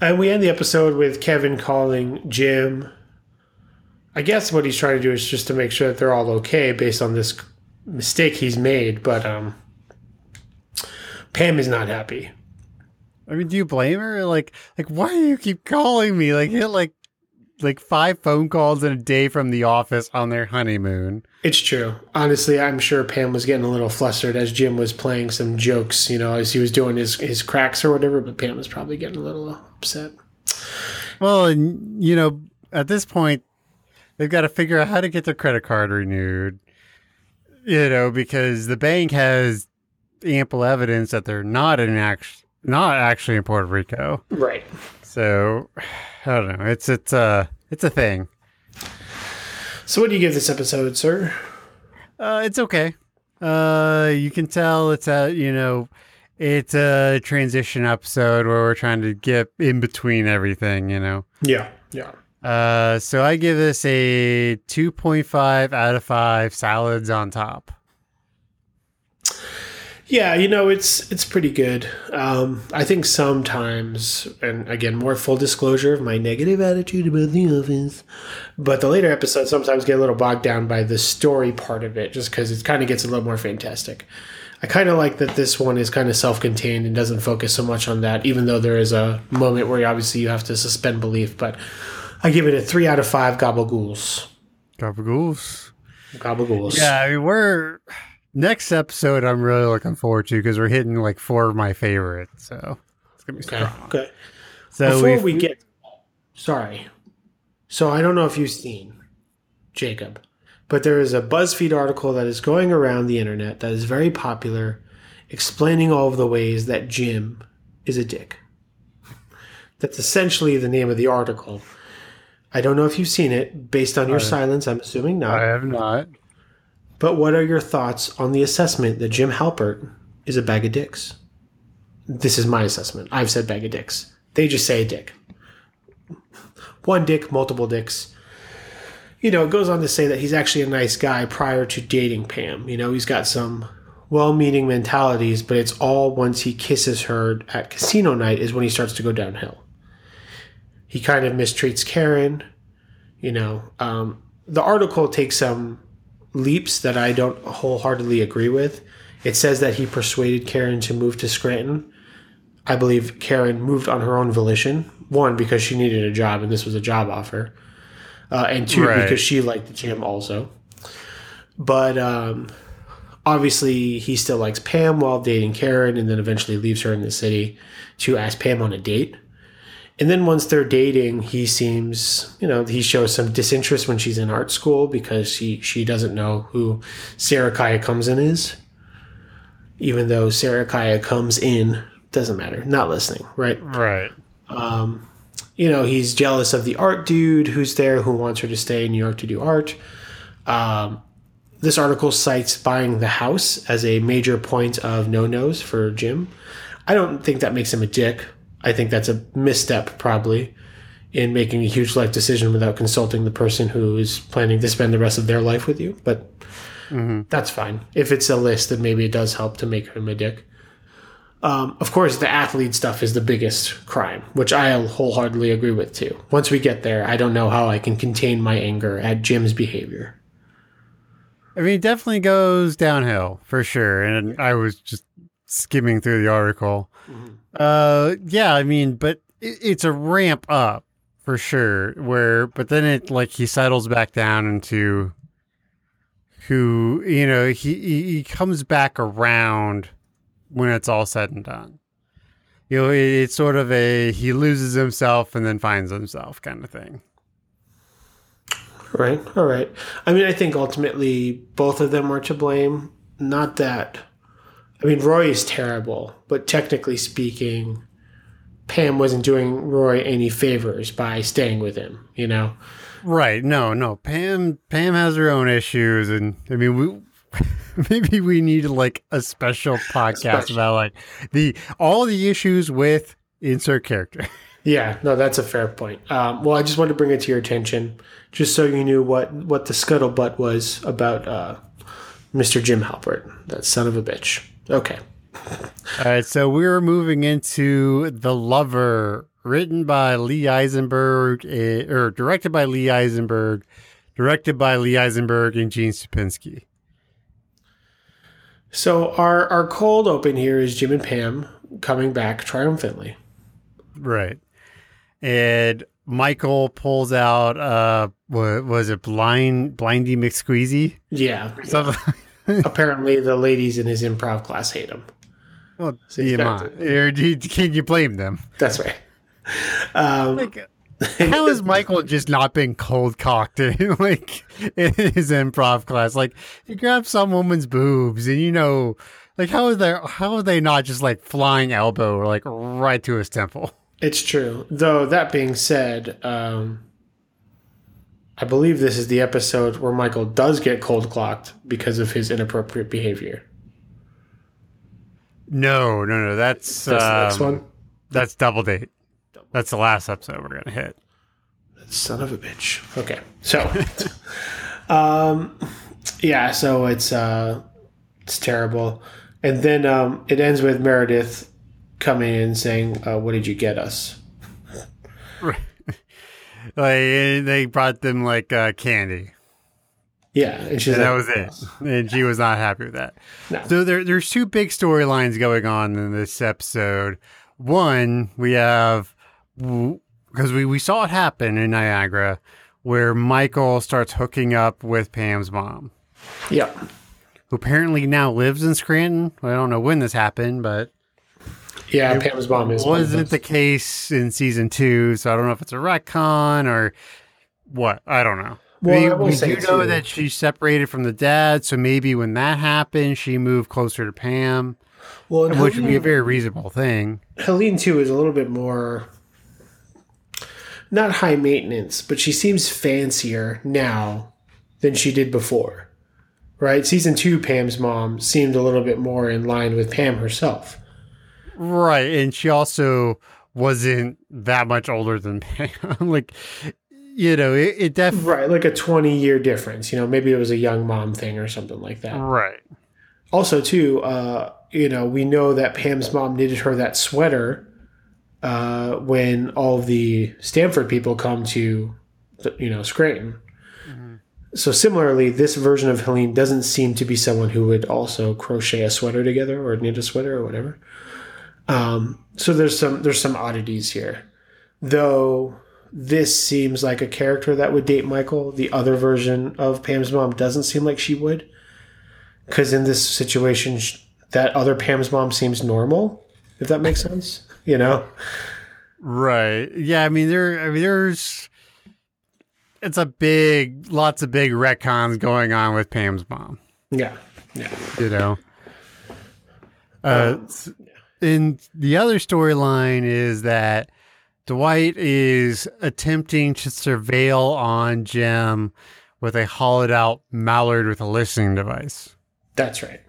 and we end the episode with Kevin calling Jim. I guess what he's trying to do is just to make sure that they're all okay based on this mistake he's made, but um Pam is not happy. I mean, do you blame her? Like, like why do you keep calling me? Like, hit like like five phone calls in a day from the office on their honeymoon. It's true. Honestly, I'm sure Pam was getting a little flustered as Jim was playing some jokes, you know, as he was doing his, his cracks or whatever, but Pam was probably getting a little upset. Well, and you know, at this point, they've got to figure out how to get their credit card renewed. You know, because the bank has ample evidence that they're not in act- not actually in Puerto Rico. Right. So I don't know. It's it's uh it's a thing. So what do you give this episode, sir? Uh, it's okay. Uh, you can tell it's a you know, it's a transition episode where we're trying to get in between everything. You know. Yeah. Yeah. Uh, so I give this a two point five out of five salads on top. Yeah, you know it's it's pretty good. Um, I think sometimes, and again, more full disclosure of my negative attitude about The Office, but the later episodes sometimes get a little bogged down by the story part of it, just because it kind of gets a little more fantastic. I kind of like that this one is kind of self-contained and doesn't focus so much on that, even though there is a moment where obviously you have to suspend belief. But I give it a three out of five gobble-ghouls. Gabagools. Gobble-ghouls. Yeah, I mean we're next episode. I'm really looking forward to because we're hitting like four of my favorites. So it's gonna be Okay. strong. Okay. So Before we get, sorry. So I don't know if you've seen Jacob, but there is a BuzzFeed article that is going around the internet that is very popular, explaining all of the ways that Jim is a dick. That's essentially the name of the article. I don't know if you've seen it. Based on your silence, I'm assuming not. I have not. But what are your thoughts on the assessment that Jim Halpert is a bag of dicks? This is my assessment. I've said bag of dicks. They just say a dick. One dick, multiple dicks. You know, it goes on to say that he's actually a nice guy prior to dating Pam. You know, he's got some well meaning mentalities, but it's all once he kisses her at casino night is when he starts to go downhill. He kind of mistreats Karen. You know, um, the article takes some leaps that I don't wholeheartedly agree with. It says that he persuaded Karen to move to Scranton. I believe Karen moved on her own volition. One, because she needed a job and this was a job offer. Uh, and two, Right. because she liked the gym also. But um, obviously, he still likes Pam while dating Karen and then eventually leaves her in the city to ask Pam on a date. And then once they're dating, he seems, you know, he shows some disinterest when she's in art school because she she doesn't know who Sarah Kaya comes in is. Even though Sarah Kaya comes in, doesn't matter, not listening, right? Right. You know, he's jealous of the art dude who's there who wants her to stay in New York to do art. Um, this article cites buying the house as a major point of no nos for Jim. I don't think that makes him a dick. I think that's a misstep, probably, in making a huge life decision without consulting the person who is planning to spend the rest of their life with you. But that's fine. If it's a list, then maybe it does help to make him a dick. Um, of course, the athlete stuff is the biggest crime, which I wholeheartedly agree with too. Once we get there, I don't know how I can contain my anger at Jim's behavior. I mean, it definitely goes downhill for sure. And I was just skimming through the article. Uh, yeah, I mean, but it, it's a ramp up for sure. Where, but then it like he settles back down into who you know he he, comes back around when it's all said and done. You know, it, it's sort of a he loses himself and then finds himself kind of thing. Right. All right. I mean, I think ultimately both of them are to blame. Not that. I mean, Roy is terrible, but technically speaking, Pam wasn't doing Roy any favors by staying with him. You know. Right. No, no. Pam Pam has her own issues and I mean we [LAUGHS] maybe we need like a special [LAUGHS] podcast Special. about like the all the issues with insert character. [LAUGHS] Yeah, no, that's a fair point. Um, well, I just wanted to bring it to your attention, just so you knew what what the scuttlebutt was about uh, Mr. Jim Halpert, that son of a bitch. Okay. All right, so we're moving into The Lover, written by Lee Eisenberg, eh, or directed by Lee Eisenberg, directed by Lee Eisenberg and Gene Stupnitsky. So our our cold open here is Jim and Pam coming back triumphantly. Right. And Michael pulls out, uh, what was it, Blind Blindy McSqueezy? Yeah. Something. [LAUGHS] Apparently, the ladies in his improv class hate him. Well, he's yeah, got man. Or you- Can you blame them? That's right. [LAUGHS] Um, Like, how has Michael [LAUGHS] just not been cold cocked in like in his improv class? Like he grabs some woman's boobs, and you know, like how is there? How are they not just like flying elbow like right to his temple? It's true. Though that being said, um, I believe this is the episode where Michael does get cold clocked because of his inappropriate behavior. No, no, no. That's That's the next um, one. That's double date. That's the last episode we're gonna hit. Son of a bitch. Okay. So, [LAUGHS] um, yeah, so it's, uh, it's terrible. And then, um, it ends with Meredith coming in saying, uh, what did you get us? Like they brought them like uh, candy, Yeah. And and that was it. And she was not happy with that. No. So there, there's two big storylines going on in this episode. One, we have because we, we saw it happen in Niagara, where Michael starts hooking up with Pam's mom, yeah. who apparently now lives in Scranton. I don't know when this happened, but Yeah. Pam's mom is. wasn't the case in season two. So I don't know if it's a retcon or what. I don't know. Well, we we do know too- that she's separated from the dad, so maybe when that happened, she moved closer to Pam, well, which would be a very reasonable thing. Helene, too, is a little bit more. Not high maintenance, but she seems fancier now than she did before. Right? Season two, Pam's mom seemed a little bit more in line with Pam herself. Right, and she also wasn't that much older than [LAUGHS] Pam. like, you know, it, it definitely Right, like a 20 year difference. You know, maybe it was a young mom thing or something like that. right. Also, too, uh, you know, we know that Pam's mom knitted her that sweater uh, when all the Stamford people come to, you know, Scranton. So similarly, this version of Helene doesn't seem to be someone who would also crochet a sweater together or knit a sweater or whatever. Um, so there's some there's some oddities here, though. This seems like a character that would date Michael. The other version of Pam's mom doesn't seem like she would because in this situation that other pam's mom seems normal if that makes sense you know Right. Yeah, I mean there I mean there's it's a big lots of big retcons going on with Pam's mom. yeah yeah you know. Uh, s- and the other storyline is that Dwight is attempting to surveil on Jim with a hollowed out mallard with a listening device. that's right.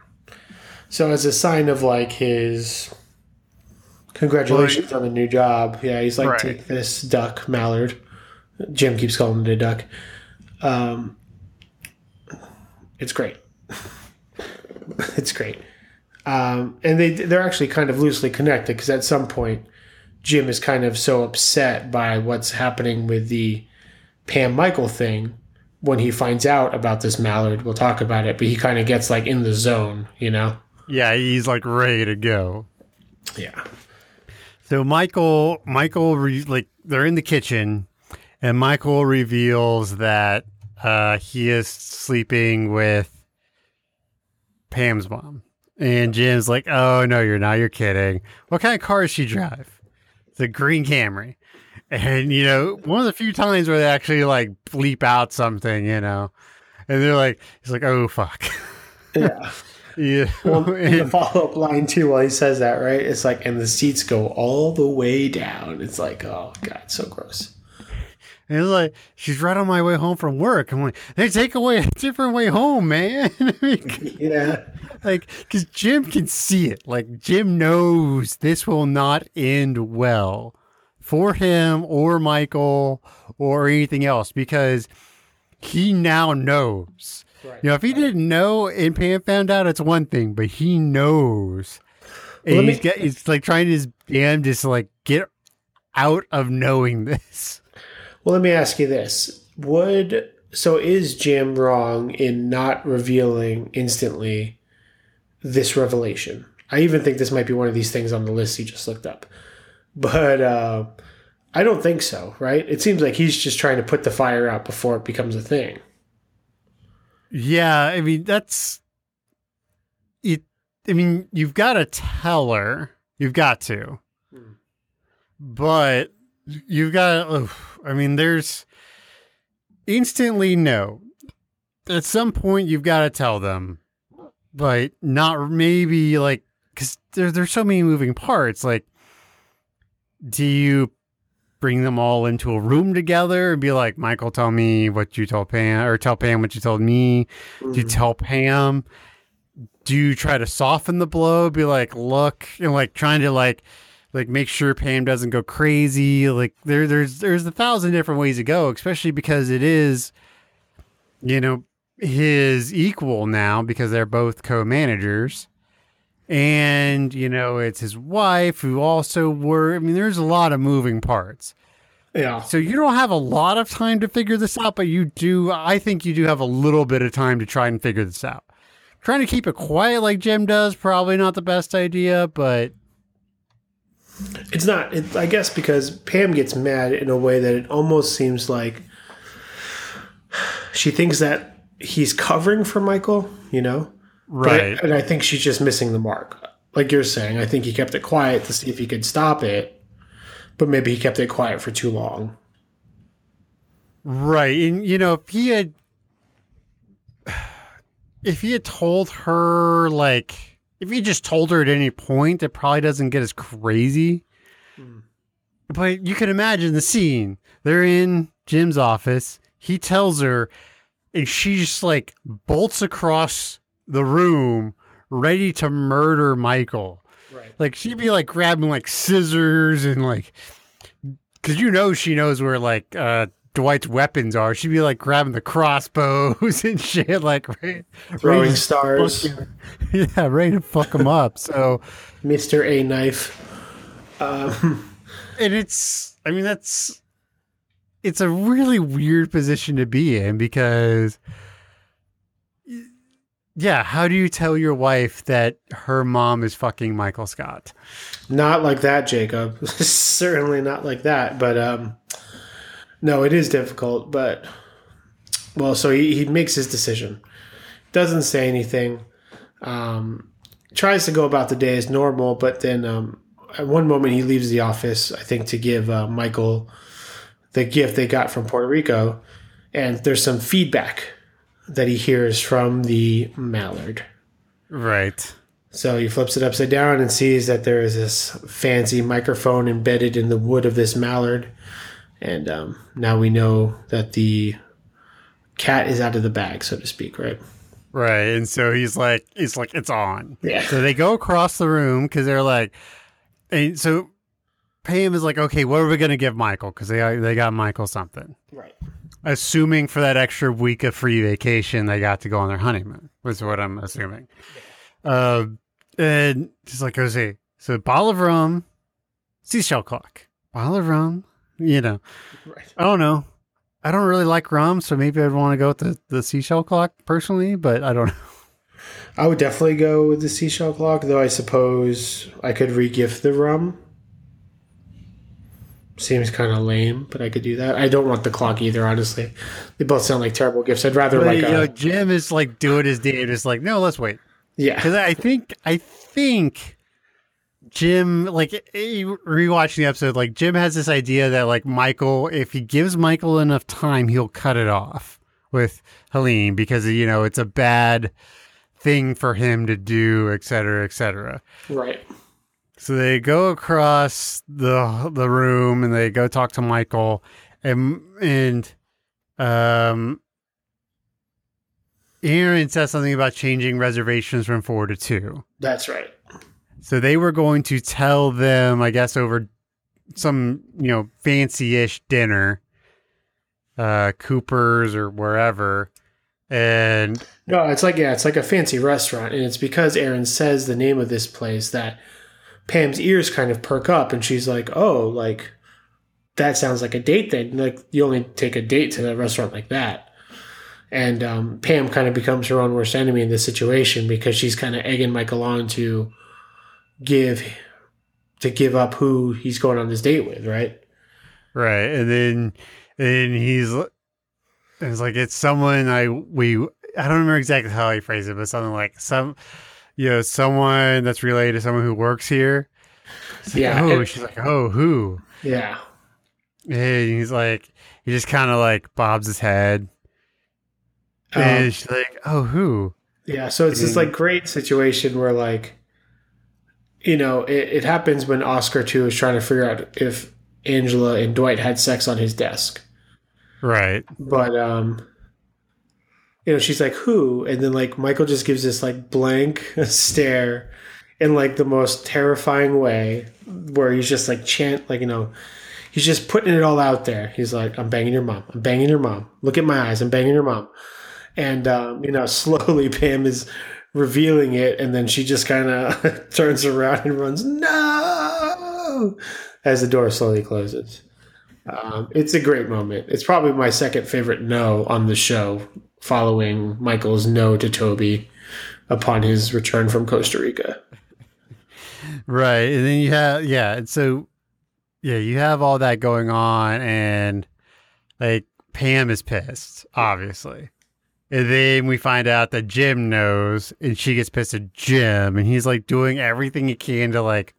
So as a sign of like his congratulations on the new job yeah he's like Right. take this duck mallard. Jim keeps calling it a duck. Um it's great. [LAUGHS] It's great um and they they're actually kind of loosely connected because at some point Jim is kind of so upset by what's happening with the Pam Michael thing when he finds out about this mallard. We'll talk about it, but he kind of gets like in the zone, you know? Yeah, he's like ready to go. Yeah. So Michael, Michael, re- like they're in the kitchen, and Michael reveals that uh, he is sleeping with Pam's mom, And Jim's like, "Oh no, you're not. You're kidding. What kind of car does she drive? It's a green Camry." And you know, one of the few times where they actually like bleep out something, you know, and they're like, "He's like, oh fuck." Yeah. [LAUGHS] Yeah. Well, [LAUGHS] in the follow up line too, while he says that, right? It's like, and the seats go all the way down. It's like, oh god, so gross. And it's like, she's right on my way home from work. I'm like, they take away a different way home, man. [LAUGHS] I mean, Yeah. like, because Jim can see it. Like, Jim knows this will not end well for him or Michael or anything else because he now knows. Right. You know, if he didn't know and Pam found out, it's one thing, but he knows. And Well, he's, me- got, he's like trying his damnedest to like get out of knowing this. Well, let me ask you this: Would so is Jim wrong in not revealing instantly this revelation? I even think this might be one of these things on the list he just looked up, but uh, I don't think so. Right? It seems like he's just trying to put the fire out before it becomes a thing. Yeah, I mean that's it. I mean you've got to tell her, you've got to, Hmm. but you've got. To, I mean, there's instantly no. At some point, you've got to tell them, but not maybe like because there, there's so many moving parts. Like, do you bring them all into a room together and be like, Michael, tell me what you told Pam, or tell Pam what you told me? Do you mm. tell Pam? Do you try to soften the blow? Be like, look, know, like trying to like, like make sure Pam doesn't go crazy. Like there, there's, there's a thousand different ways to go, especially because it is, you know, his equal now because they're both co-managers. And, you know, it's his wife who also were, I mean, there's a lot of moving parts. Yeah. So you don't have a lot of time to figure this out, but you do. I think you do have a little bit of time to try and figure this out. Trying to keep it quiet like Jim does, probably not the best idea, but It's not. It, I guess because Pam gets mad in a way that it almost seems like she thinks that he's covering for Michael. You know, But right. and I think she's just missing the mark. Like you're saying, I think he kept it quiet to see if he could stop it, but maybe he kept it quiet for too long. Right. And you know, if he had [SIGHS] if he had told her like if he just told her at any point, it probably doesn't get as crazy. But you can imagine the scene. They're in Jim's office. He tells her and she just like bolts across the room ready to murder Michael. Right. Like she'd be like grabbing like scissors and like because you know she knows where like uh Dwight's weapons are. She'd be like grabbing the crossbows [LAUGHS] and shit, like right, Throwing stars, yeah, ready to fuck him up. So, [LAUGHS] Mister A knife. Um, [LAUGHS] and it's, I mean, that's, it's a really weird position to be in because, yeah, how do you tell your wife that her mom is fucking Michael Scott? not like that, Jacob. Certainly not like that. But um, no, it is difficult. But well, so he, he makes his decision. Doesn't say anything. Um, tries to go about the day as normal, but then um, at one moment he leaves the office. I think to give uh, Michael the gift they got from Puerto Rico, and there's some feedback that he hears from the mallard. Right. So he flips it upside down and sees that there is this fancy microphone embedded in the wood of this mallard. And um, now we know that the cat is out of the bag, so to speak, right? Right. And so he's like, he's like, it's on. Yeah. So they go across the room because they're like, and so Pam is like, okay, what are we going to give Michael? Because they, they got Michael something. Right. Assuming for that extra week of free vacation, they got to go on their honeymoon, was what I'm assuming. Uh, and she's like, Jose, so a bottle of rum, seashell clock, bottle of rum, you know, [LAUGHS] Right. I don't know. I don't really like rum, so maybe I'd want to go with the, the seashell clock personally, but I don't know. [LAUGHS] I would definitely go with the seashell clock, though I suppose I could regift the rum. Seems kind of lame, but I could do that. I don't want the clock either, honestly. They both sound like terrible gifts. I'd rather But, like you know, a, Jim is like doing his day, just like, no, let's wait. Yeah. Because I think I think Jim, like rewatching the episode, like Jim has this idea that like Michael, if he gives Michael enough time, he'll cut it off with Helene because you know it's a bad thing for him to do, et cetera, et cetera. Right. So they go across the the room and they go talk to Michael and and um Erin says something about changing reservations from four to two. That's right. So they were going to tell them, I guess, over some you know fancy-ish dinner, uh, Cooper's or wherever, and No, it's like yeah, it's like a fancy restaurant, and it's because Erin says the name of this place that Pam's ears kind of perk up, and she's like, "Oh, like that sounds like a date. thing. like you only take a date to a restaurant like that." And um, Pam kind of becomes her own worst enemy in this situation because she's kind of egging Michael on to give to give up who he's going on this date with, right? right, and then and he's it's like it's someone I we I don't remember exactly how he phrased it, but something like some you know someone that's related to someone who works here. It's like, Yeah, Oh, and- she's like, oh, who? Yeah, And he's like, he just kind of like bobs his head. Um, and she's like, oh, who? Yeah, so it's this like great situation where like you know, it, it happens when Oscar too is trying to figure out if Angela and Dwight had sex on his desk. Right. But um you know, she's like, who? And then like Michael just gives this like blank [LAUGHS] stare in like the most terrifying way where he's just like chant like, you know, he's just putting it all out there. He's like, I'm banging your mom. I'm banging your mom. Look at my eyes. I'm banging your mom. And um, you know, [LAUGHS] slowly Pam is revealing it, and then she just kind of [LAUGHS] turns around and runs, no, as the door slowly closes. Um, it's a great moment. It's probably my second favorite no on the show, following Michael's no to Toby upon his return from Costa Rica. Right. And then you have, yeah. So, yeah, you have all that going on, and like Pam is pissed, obviously. And then we find out that Jim knows, and she gets pissed at Jim, and he's like doing everything he can to like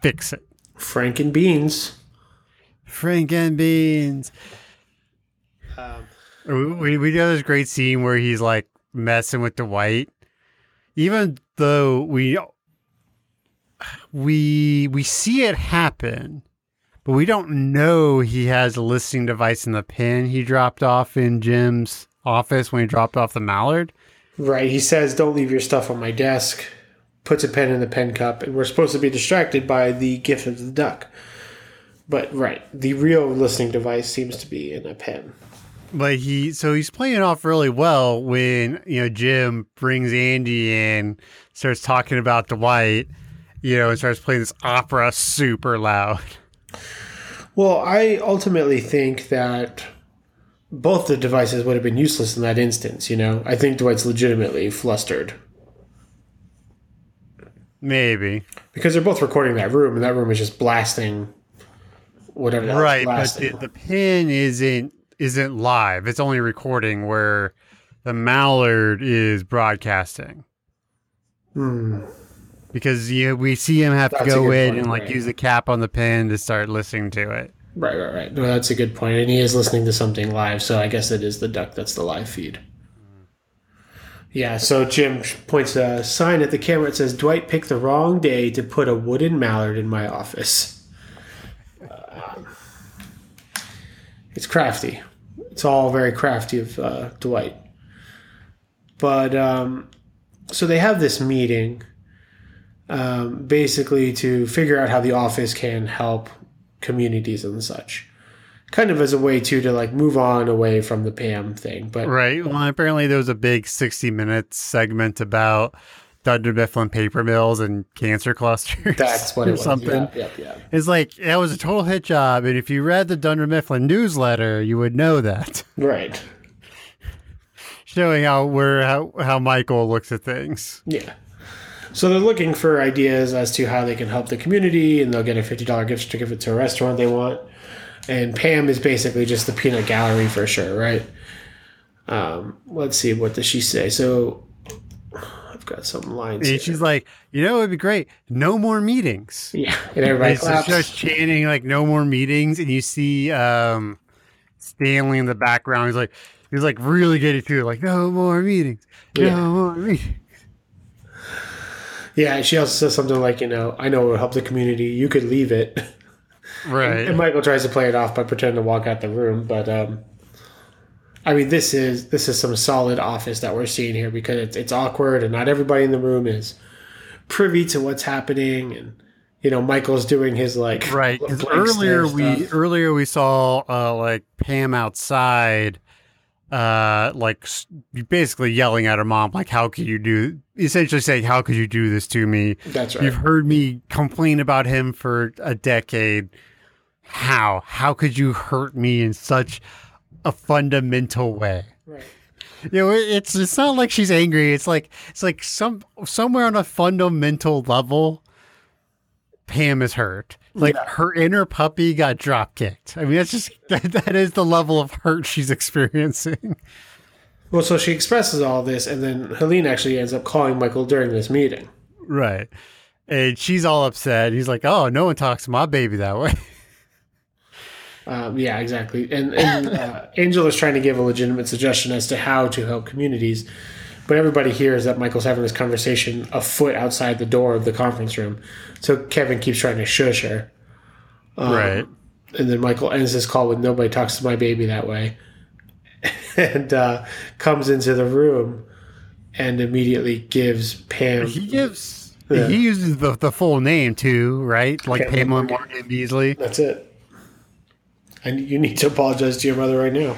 fix it. Frank and Beans. Frank and beans. Um, We, we do this great scene where he's like messing with Dwight, even though we we we see it happen, but we don't know he has a listening device in the pen he dropped off in Jim's office when he dropped off the mallard. Right. He says, Don't leave your stuff on my desk. Puts a pen in the pen cup, and we're supposed to be distracted by the gift of the duck. But, right, the real listening device seems to be in a pen. But he so he's playing off really well when you know Jim brings Andy in, starts talking about Dwight, you know, and starts playing this opera super loud. Well, I ultimately think that both the devices would have been useless in that instance, you know? I think Dwight's legitimately flustered. Maybe. Because they're both recording that room, and that room is just blasting whatever right but the, the pin isn't isn't live it's only recording where the mallard is broadcasting Hmm. because you we see him have That's to go in and like use the cap on the pin to start listening to it Right, right, right. No, that's a good point. And he is listening to something live, so I guess it is the duck that's the live feed. Yeah, so Jim points a sign at the camera. It says, Dwight picked the wrong day to put a wooden mallard in my office. Um, it's crafty. It's all very crafty of uh, Dwight. But, um, so they have this meeting um, basically to figure out how the office can help communities and such. Kind of as a way too to like move on away from the Pam thing, but right well apparently there was a big 60 minute segment about Dunder Mifflin paper mills and cancer [LAUGHS] clusters that's what or it was. something Yeah, yeah, yeah. it's like that was a total hit job and if you read the Dunder Mifflin newsletter you would know that [LAUGHS] Right. showing how where how, how Michael looks at things. Yeah. So they're looking for ideas as to how they can help the community, and they'll get a fifty dollar gift certificate to a restaurant they want. And Pam is basically just the peanut gallery for sure, right? Um, let's see, what does she say? So I've got some lines. And here. she's like, you know, it'd be great. No more meetings. yeah, and everybody And starts chanting like no more meetings, and you see um Stanley in the background. He's like he's like really getting to it, like no more meetings. No Yeah. more meetings. Yeah, she also says something like, you know, I know it will help the community. You could leave it. [LAUGHS] Right. And Michael tries to play it off by pretending to walk out the room, but um, I mean, this is this is some solid office that we're seeing here because it's it's awkward and not everybody in the room is privy to what's happening, and you know, Michael's doing his like Right. Earlier we earlier we saw uh like Pam outside uh like basically yelling at her mom like how could you do essentially saying how could you do this to me that's right. You've heard me complain about him for a decade. How? How could you hurt me in such a fundamental way? Right. You know, it's it's not like she's angry. It's like it's like some somewhere on a fundamental level, Pam is hurt. Like her inner puppy got drop kicked. I mean, that's just [LAUGHS] that, that is the level of hurt she's experiencing. Well, so she expresses all this, and then Helene actually ends up calling Michael during this meeting. Right. And she's all upset. He's like, "Oh, no one talks to my baby that way." [LAUGHS] Um, yeah, exactly. And, and uh, Angel is trying to give a legitimate suggestion as to how to help communities, but everybody hears that Michael's having this conversation a foot outside the door of the conference room. So Kevin keeps trying to shush her, right. and then Michael ends his call with "Nobody talks to my baby that way," [LAUGHS] and uh, comes into the room and immediately gives Pam. He gives. Yeah. He uses the, the full name too, right? Like Pamela. Morgan Beesly. That's it. And you need to apologize to your mother right now.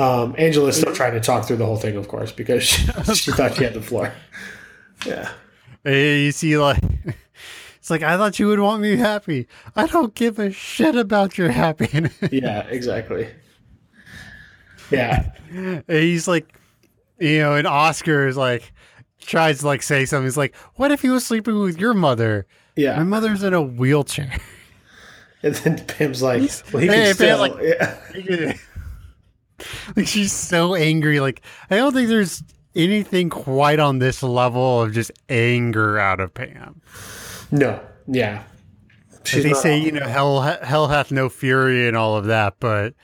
Um, Angela's still trying to talk through the whole thing, of course, because she, [LAUGHS] she thought she had the floor. Yeah. And you see, like, [LAUGHS] it's like I thought you would want me happy. I don't give a shit about your happiness. [LAUGHS] Yeah, exactly. Yeah. And he's like, you know, and Oscar is like, tries to like say something. He's like, "What if he was sleeping with your mother? Yeah. My mother's in a wheelchair." And then Pam's like, well, he Hey, can still. like- yeah. [LAUGHS] like she's so angry. Like I don't think there's anything quite on this level of just anger out of Pam. No. Yeah. She's they say you know hell hell hath no fury and all of that, but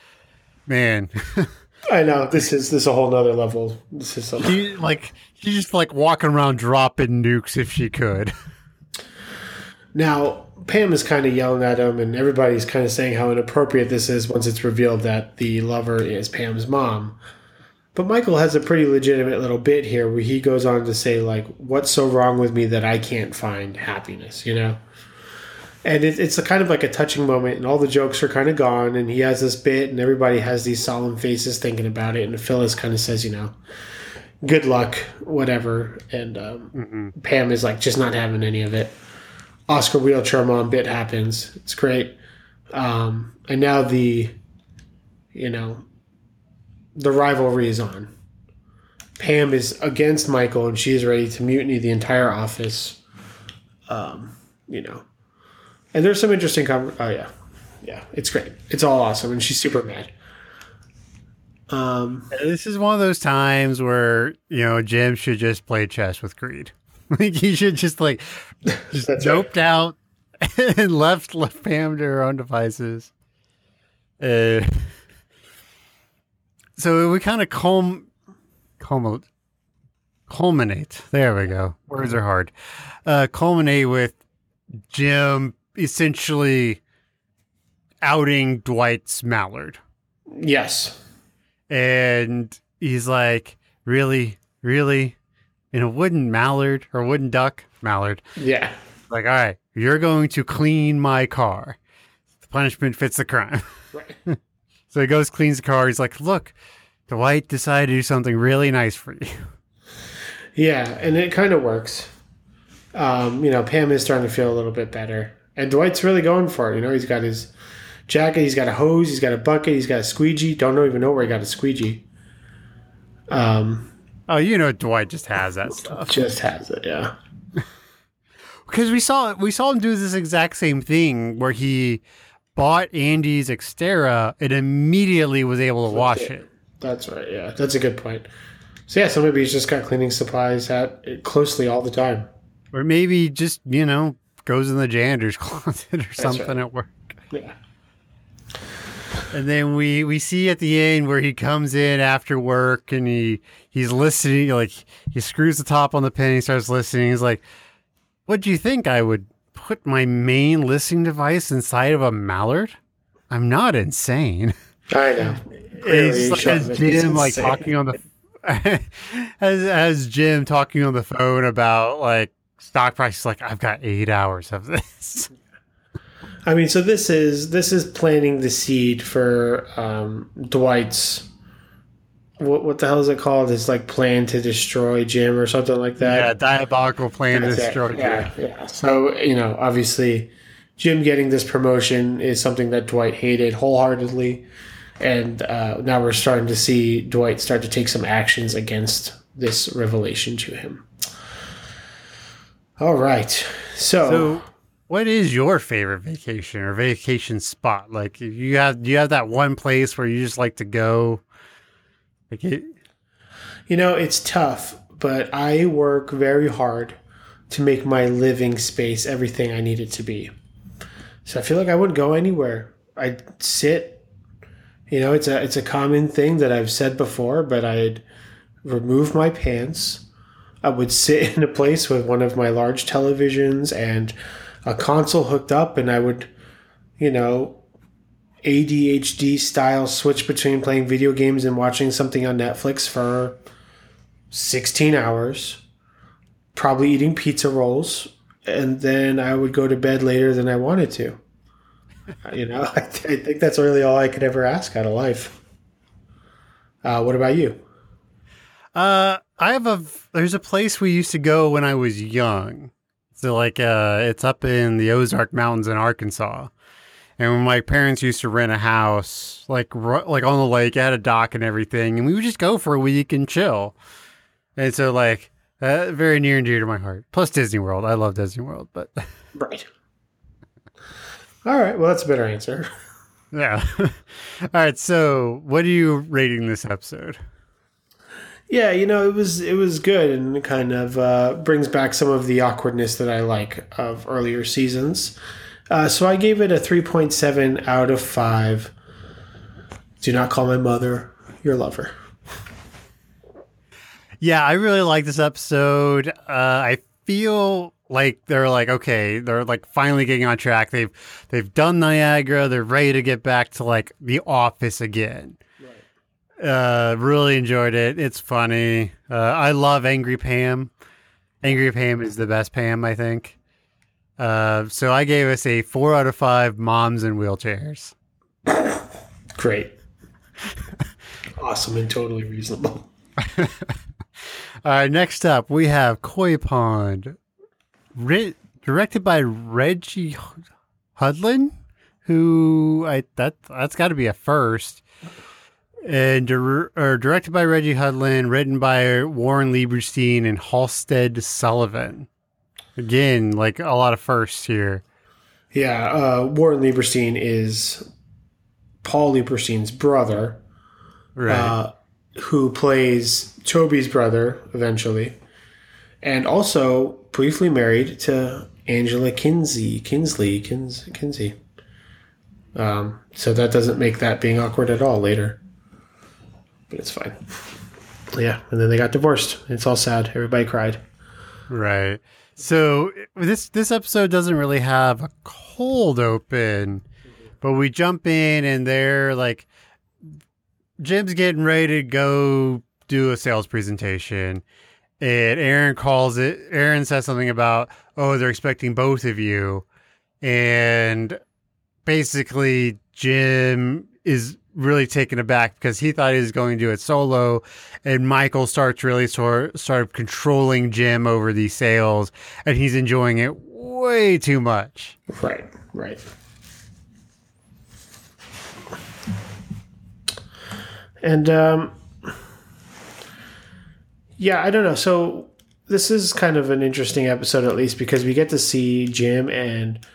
man, [LAUGHS] I know. This is this is a whole nother level. This is something. she like she's just like walking around dropping nukes if she could. [LAUGHS] Now, Pam is kind of yelling at him, and everybody's kind of saying how inappropriate this is once it's revealed that the lover is Pam's mom. But Michael has a pretty legitimate little bit here where he goes on to say, like, what's so wrong with me that I can't find happiness, you know? And it, it's a kind of like a touching moment, and all the jokes are kind of gone, and he has this bit, and everybody has these solemn faces thinking about it, and Phyllis kind of says, you know, good luck, whatever. And um, Pam is like, just not having any of it. Oscar wheelchair mom bit happens. It's great. Um, and now the, you know, the rivalry is on. Pam is against Michael and she is ready to mutiny the entire office. Um, you know, and there's some interesting. Con- oh yeah, yeah, it's great. It's all awesome, and she's super mad. Um, This is one of those times where you know Jim should just play chess with Creed. [LAUGHS] Like he should just like just That's right. doped out [LAUGHS] and left left Pam to her own devices. Uh, so we kind of culm, culm, culminate. There we go. Words are hard. Uh, culminate with Jim essentially outing Dwight's Mallard yes, and he's like, "Really, really, in a wooden mallard or wooden duck mallard?" yeah, Like, all right, you're going to clean my car. The punishment fits the crime. [LAUGHS] right. so he goes, cleans the car. He's like, "Look, Dwight decided to do something really nice for you." [LAUGHS] Yeah, and it kind of works. Um, you know, Pam is starting to feel a little bit better, and Dwight's really going for it. You know, he's got his jacket, he's got a hose, he's got a bucket, he's got a squeegee. Don't even know where he got a squeegee. Um, Oh, you know, Dwight just has that stuff just has it. Yeah, [LAUGHS] because we saw we saw him do this exact same thing where he bought Andy's Xterra and immediately was able to wash it. it. that's right. Yeah, that's a good point. So yeah, so maybe he's just got cleaning supplies at closely all the time. Or maybe just, you know, goes in the janitor's [LAUGHS] closet or something right. at work. Yeah. And then we we see at the end where he comes in after work and he he's listening like he screws the top on the pen he starts listening. He's like what do you think? I would put my main listening device inside of a mallard? I'm not insane. I know. He's like, as Jim like insane. talking on the [LAUGHS] as as Jim talking on the phone about like stock prices like I've got 8 hours of this I mean, so this is this is planting the seed for um, Dwight's. What what the hell is it called? His like plan to destroy Jim or something like that. yeah diabolical plan to That's it. destroy Jim. Yeah, yeah. So you know, obviously, Jim getting this promotion is something that Dwight hated wholeheartedly, and uh, now we're starting to see Dwight start to take some actions against this revelation to him. All right, so, So, what is your favorite vacation or vacation spot? Like, you have you have that one place where you just like to go? Like, it, you know it's tough, but I work very hard to make my living space everything I need it to be. So I feel like I wouldn't go anywhere. I'd sit. You know, it's a it's a common thing that I've said before, but I'd remove my pants. I would sit [LAUGHS] in a place with one of my large televisions and a console hooked up, and I would, you know, ADHD style switch between playing video games and watching something on Netflix for 16 hours, probably eating pizza rolls, and then I would go to bed later than I wanted to. [LAUGHS] You know, [LAUGHS] I, th- I think that's really all I could ever ask out of life. Uh, what about you? uh, I have a there's a place we used to go when I was young. So like, uh, it's up in the Ozark Mountains in Arkansas. And when my parents used to rent a house, like ru- like on the lake, it had a dock and everything, and we would just go for a week and chill. And so, like, uh, very near and dear to my heart. Plus Disney World, I love Disney World, but [LAUGHS] Right. All right. Well, that's a better answer. Yeah. [LAUGHS] All right. So, what are you rating this episode? Yeah, you know, it was it was good and kind of uh, brings back some of the awkwardness that I like of earlier seasons. Uh, so I gave it a three point seven out of five. Do not call my mother your lover. Yeah, I really like this episode. Uh, I feel like they're like okay, they're like finally getting on track. They've they've done Niagara. They're ready to get back to like the office again. Uh, really enjoyed it. It's funny. Uh, I love Angry Pam. Angry Pam is the best Pam, I think. Uh, so I gave us a four out of five moms in wheelchairs. Great. [LAUGHS] awesome and totally reasonable. [LAUGHS] All right, next up we have Koi Pond, directed by Reggie Hudlin, who I that that's got to be a first, and dir- or directed by Reggie Hudlin, written by Warren Lieberstein and Halstead Sullivan. Again, like a lot of firsts here. Yeah, uh, Warren Lieberstein is Paul Lieberstein's brother. Right. uh, who plays Toby's brother eventually, and also briefly married to Angela Kinsey, Kinsley, Kins, Kinsey. Um, so that doesn't make that being awkward at all later, but it's fine. Yeah, and then they got divorced. It's all sad. Everybody cried. Right. So this this episode doesn't really have a cold open, but we jump in and they're like Jim's getting ready to go do a sales presentation. And Erin calls it Erin says something about, oh, they're expecting both of you. And basically Jim is really taken aback because he thought he was going to do it solo and Michael starts really sort of controlling Jim over these sales and he's enjoying it way too much. Right, right. And um, yeah, I don't know. So this is kind of an interesting episode, at least because we get to see Jim and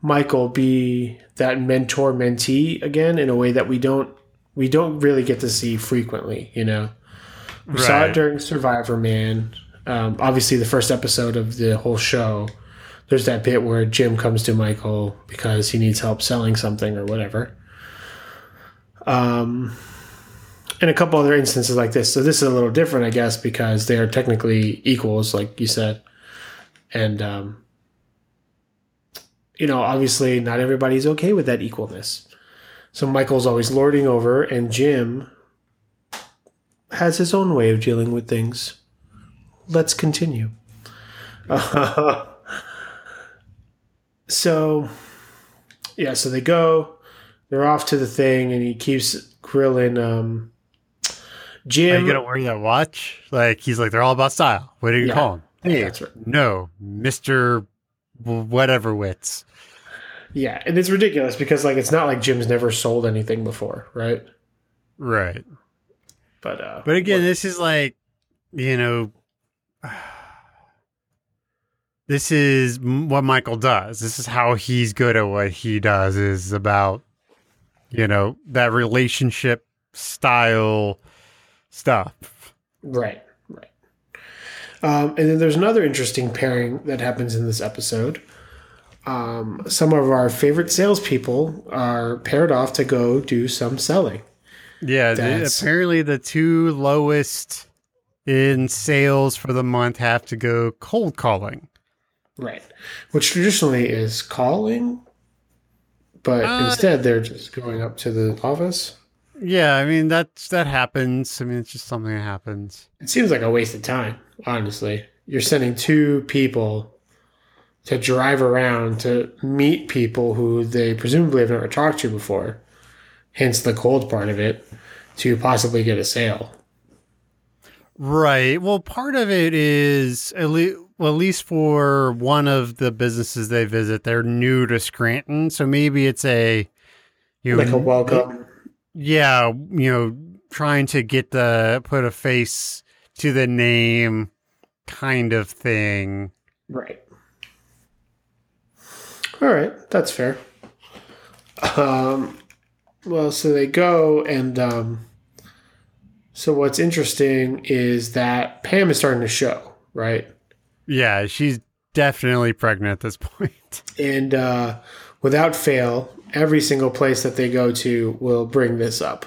Michael be that mentor mentee again in a way that we don't we don't really get to see frequently. You know, We saw it during Survivor Man. Um, obviously, the first episode of the whole show. There's that bit where Jim comes to Michael because he needs help selling something or whatever. Um, and a couple other instances like this. So this is a little different, I guess, because they are technically equals, like you said. And um, you know, obviously, not everybody's okay with that equalness. So Michael's always lording over, and Jim has his own way of dealing with things. Let's continue. [LAUGHS] so, yeah, so they go, they're off to the thing, and he keeps grilling um, Are Jim. you gonna wear that watch? Like he's like they're all about style. What do you Yeah. call him? Hey, That's right. no, Mister whatever wits. yeah, and it's ridiculous because like it's not like Jim's never sold anything before, right? Right. But uh, But again, this is like, you know, [SIGHS] this is what Michael does. This is how he's good at what he does. Is about, you know, that relationship style stuff. Right, right. Um, and then there's another interesting pairing that happens in this episode. Um, some of our favorite salespeople are paired off to go do some selling. Yeah, the- apparently the two lowest in sales for the month have to go cold calling. Right. Which traditionally is calling, but Uh, instead they're just going up to the office. Yeah, I mean that's that happens. I mean it's just something that happens. It seems like a waste of time, honestly. You're sending two people to drive around to meet people who they presumably have never talked to before, hence the cold part of it, to possibly get a sale. Right. Well, part of it is at least well, at least for one of the businesses they visit, they're new to Scranton, so maybe it's a you know, Like a welcome. yeah, you know, trying to get the put a face to the name kind of thing. Right. All right, that's fair. Um, well, so they go, and um, so what's interesting is that Pam is starting to show, right? Yeah, she's definitely pregnant at this point. [LAUGHS] And uh, without fail, every single place that they go to will bring this up.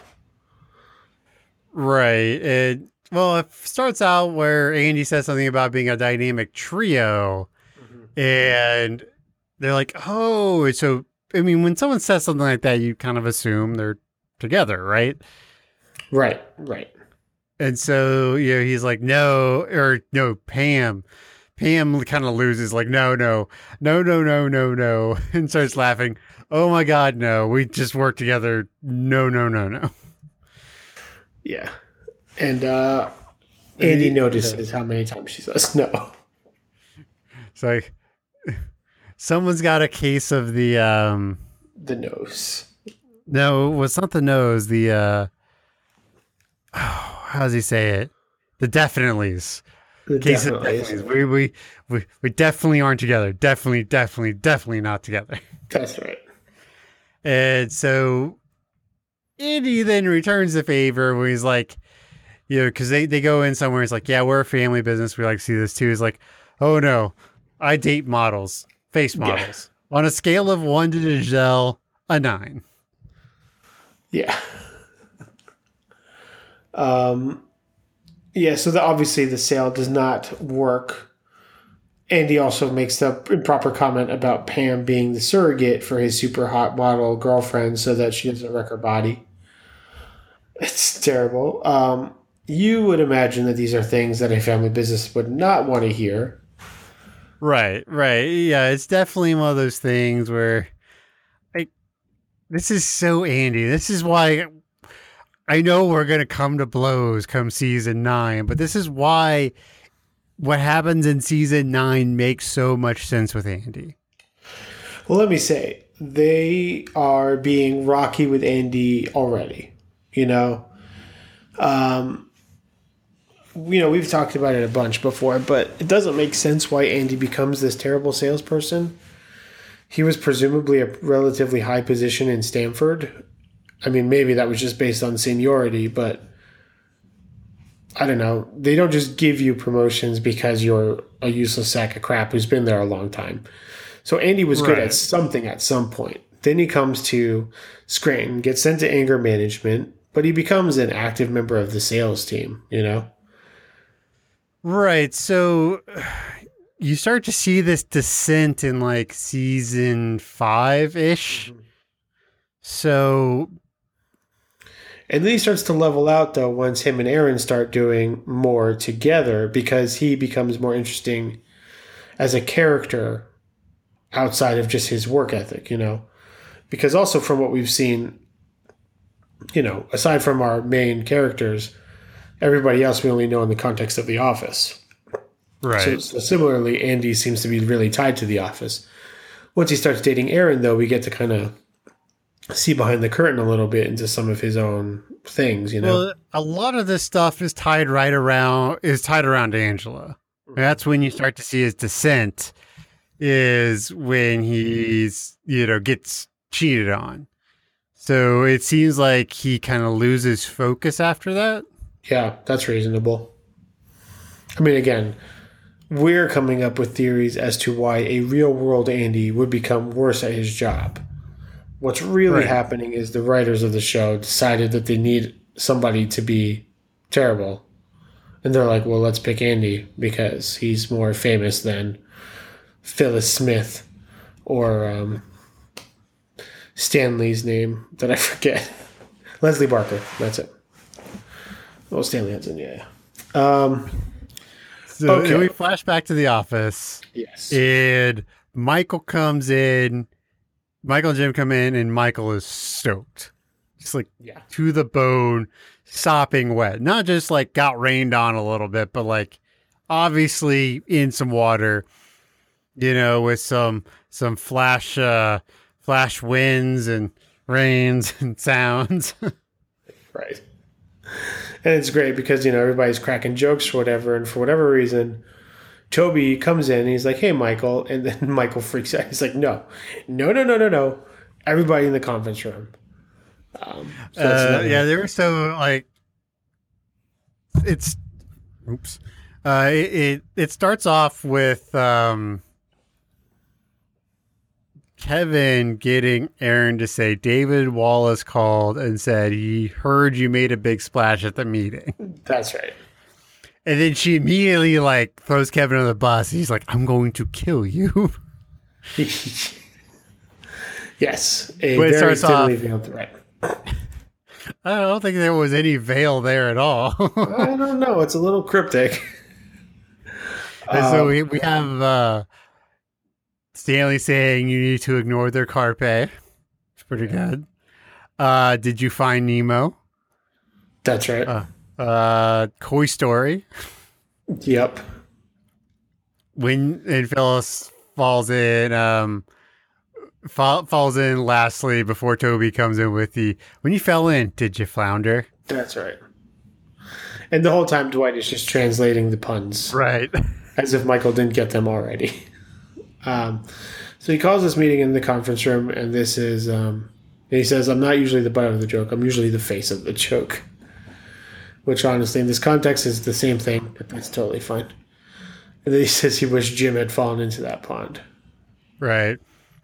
Right. It well, it starts out where Andy says something about being a dynamic trio, mm-hmm. and they're like, "Oh, so I mean, when someone says something like that, you kind of assume they're together, right?" Right, right. And so you know, he's like, "No," or no, Pam. Pam kind of loses, like, "No, no, no, no, no, no, no," [LAUGHS] and starts laughing. Oh my God, no! We just work together. No, no, no, no. Yeah. And uh, Andy Yeah. notices how many times she says no. [LAUGHS] It's like [LAUGHS] someone's got a case of the um The nose. no, well, it's not the nose, the uh oh, [SIGHS] how does he say it? The definitelys. The Case definitelys. We, we we we definitely aren't together. Definitely, definitely, definitely not together. That's right. And so Andy then returns the favor where he's like, you know, because they, they go in somewhere. It's like, yeah, we're a family business. We like to see this too. He's like, oh no, I date models, face models. On a scale of one to Giselle, a nine. Yeah. Um, yeah, so the, obviously the sale does not work. Andy also makes the improper comment about Pam being the surrogate for his super hot model girlfriend so that she doesn't wreck her body. [LAUGHS] It's terrible. Um, you would imagine that these are things that a family business would not want to hear. Right, right. Yeah, it's definitely one of those things where like this is so Andy. This is why I know we're gonna come to blows come season nine, but this is why what happens in season nine makes so much sense with Andy. Well, let me say, they are being rocky with Andy already. You know, um, you know, we've talked about it a bunch before, but it doesn't make sense why Andy becomes this terrible salesperson. He was presumably a relatively high position in Stamford. I mean, maybe that was just based on seniority, but I don't know. They don't just give you promotions because you're a useless sack of crap who's been there a long time. So Andy was good at something at some point. Then he comes to Scranton, gets sent to anger management, but he becomes an active member of the sales team, you know? Right. So you start to see this descent in like season five ish. Mm-hmm. So And then he starts to level out though once him and Erin start doing more together because he becomes more interesting as a character outside of just his work ethic, you know. Because also from what we've seen, you know, aside from our main characters, everybody else we only know in the context of the office. right. So, so similarly, Andy seems to be really tied to the office. Once he starts dating Erin, though, we get to kind of see behind the curtain a little bit into some of his own things, you know. Well, a lot of this stuff is tied right around is tied around Angela. That's when you start to see his descent is when he's you know gets cheated on. So it seems like he kind of loses focus after that. Yeah, that's reasonable. I mean, again, we're coming up with theories as to why a real world Andy would become worse at his job. What's really Right. happening is the writers of the show decided that they need somebody to be terrible. And they're like, well, let's pick Andy because he's more famous than Phyllis Smith or um, Stanley's name that I [LAUGHS] forget. Leslie Baker. That's it. Oh, Stanley Hudson, yeah. Um, So Okay. we flash back to the office, yes. and Michael comes in. Michael and Jim come in, and Michael is stoked. just like Yeah. to the bone, sopping wet. Not just like got rained on a little bit, but like obviously in some water. You know, with some some flash uh flash winds and rains [LAUGHS] and sounds. Right. And it's great because, you know, everybody's cracking jokes or whatever. And for whatever reason, Toby comes in and he's like, hey, Michael. [LAUGHS] And then Michael freaks out. He's like, no, no, no, no, no, no. Everybody in the conference room. Um, so Uh, yeah, they were so like it's oops. Uh, it, it it starts off with um, Kevin getting Erin to say David Wallace called and said he heard you made a big splash at the meeting, That's right. and then she immediately like throws Kevin on the bus. He's like, "I'm going to kill you." [LAUGHS] yes. A But it starts off- veiled threat. I don't think there was any veil there at all. I don't know. It's a little cryptic. [LAUGHS] And so Um, we, we have uh, Stanley saying you need to ignore their carpe. It's pretty good. Uh, did you find Nemo? That's right. Uh, uh, Koi Story. yep. When and Phyllis falls in, um, fall, falls in lastly before Toby comes in with the when you fell in, did you flounder? That's right. And the whole time, Dwight is just translating the puns. Right. [LAUGHS] as if Michael didn't get them already. Um, so he calls this meeting in the conference room, and this is, um, and he says, I'm not usually the butt of the joke, I'm usually the face of the joke. Which, honestly, in this context is the same thing, but that's totally fine. And then he [LAUGHS] says he wished Jim had fallen into that pond. Right.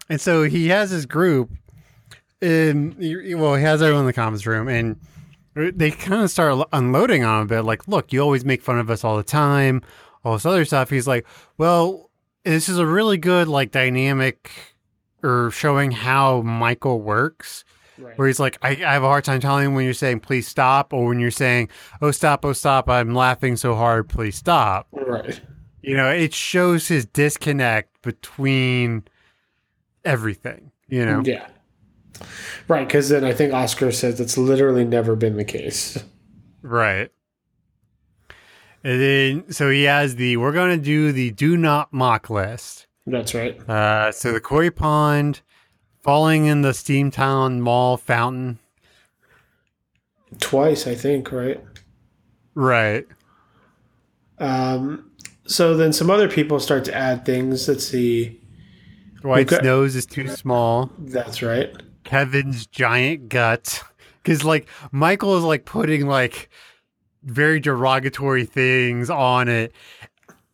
And so he has his group. In, well, he has everyone in the conference room, and they kind of start unloading on him a bit. Like, look, you always make fun of us all the time, all this other stuff. He's like, well, this is a really good, like, dynamic or showing how Michael works. Where he's like, I, I have a hard time telling him when you're saying, please stop, or when you're saying, oh, stop, oh, stop, I'm laughing so hard, please stop. Right. You know, it shows his disconnect between everything, you know? Yeah. Right, because then I think Oscar says that's literally never been the case. Right. And then, so he has the, we're going to do the do not mock list. That's right. Uh, so the Koi Pond, falling in the Steamtown Mall fountain. Twice, I think, right? Right. Um, so then some other people start to add things. Let's see. Dwight's Okay. nose is too small. That's right. Kevin's giant gut. Because, like, Michael is, like, putting, like, very derogatory things on it.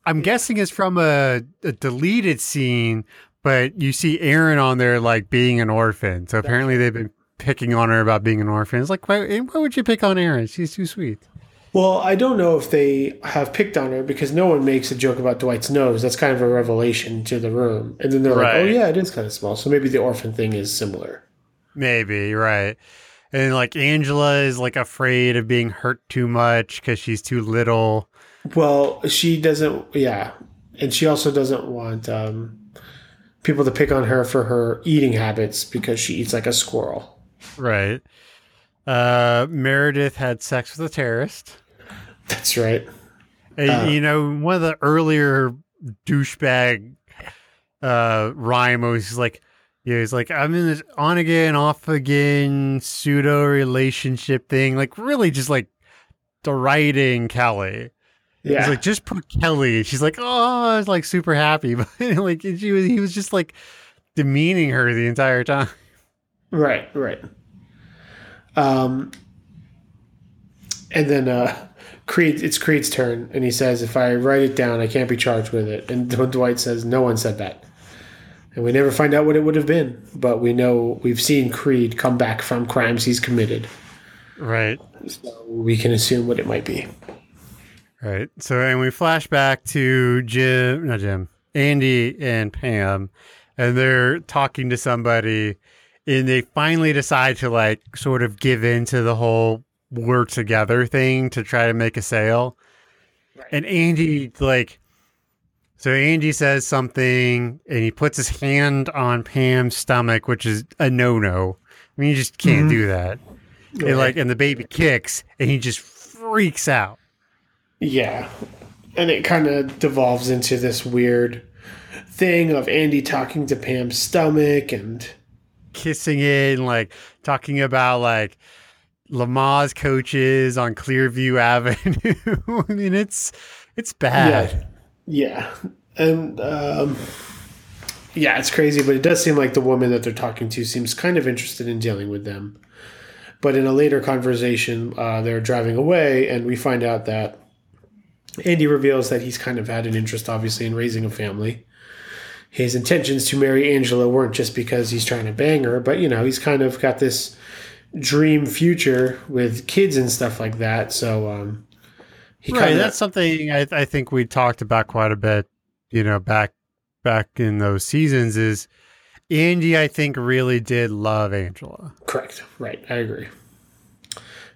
I'm guessing it's from a, a deleted scene, but you see Erin on there like being an orphan. So apparently they've been picking on her about being an orphan. It's like, why, eh, why would you pick on Erin? She's too sweet. Well, I don't know if they have picked on her because no one makes a joke about Dwight's nose. That's kind of a revelation to the room. And then they're like, oh, yeah, it is kind of small. So maybe the orphan thing is similar. Maybe, right. And like Angela is like afraid of being hurt too much because she's too little. Well, she doesn't, yeah. And she also doesn't want um, people to pick on her for her eating habits because she eats like a squirrel. Right. Uh, Meredith had sex with a terrorist. That's right. And, Uh. you know, one of the earlier douchebag uh, rhyme was like, yeah, he's like, I'm in this on again, off again pseudo relationship thing. Like, really just like deriding Kelly. Yeah. He's like, just put Kelly. She's like, oh, I was like super happy. [LAUGHS] But like, she was, he was just like demeaning her the entire time. Right, right. Um, and then uh, Creed, it's Creed's turn, and he says, "If I write it down, I can't be charged with it." And [LAUGHS] Dwight says, "No one said that." And we never find out what it would have been, but we know we've seen Creed come back from crimes he's committed, Right. so we can assume what it might be. Right. So, and we flash back to Jim, not Jim, Andy and Pam, and they're talking to somebody, and they finally decide to like sort of give in to the whole work together thing to try to make a sale. And Andy, like, so Andy says something, and he puts his hand on Pam's stomach, which is a no no. I mean, you just can't mm-hmm. do that. And like, and the baby kicks, and he just freaks out. Yeah. And it kind of devolves into this weird thing of Andy talking to Pam's stomach and kissing it and like talking about like Lamaze coaches on Clearview Avenue. [LAUGHS] I mean, it's it's bad. Yeah. Yeah, and um yeah, it's crazy, but it does seem like the woman that they're talking to seems kind of interested in dealing with them. But in a later conversation, uh, they're driving away, and we find out that Andy reveals that he's kind of had an interest, obviously, in raising a family. His intentions to marry Angela weren't just because he's trying to bang her, but you know, he's kind of got this dream future with kids and stuff like that. So, um, he Right, kinda- that's something I, I think we talked about quite a bit. You know, back back in those seasons is Andy. I think really did love Angela. Correct. Right. I agree.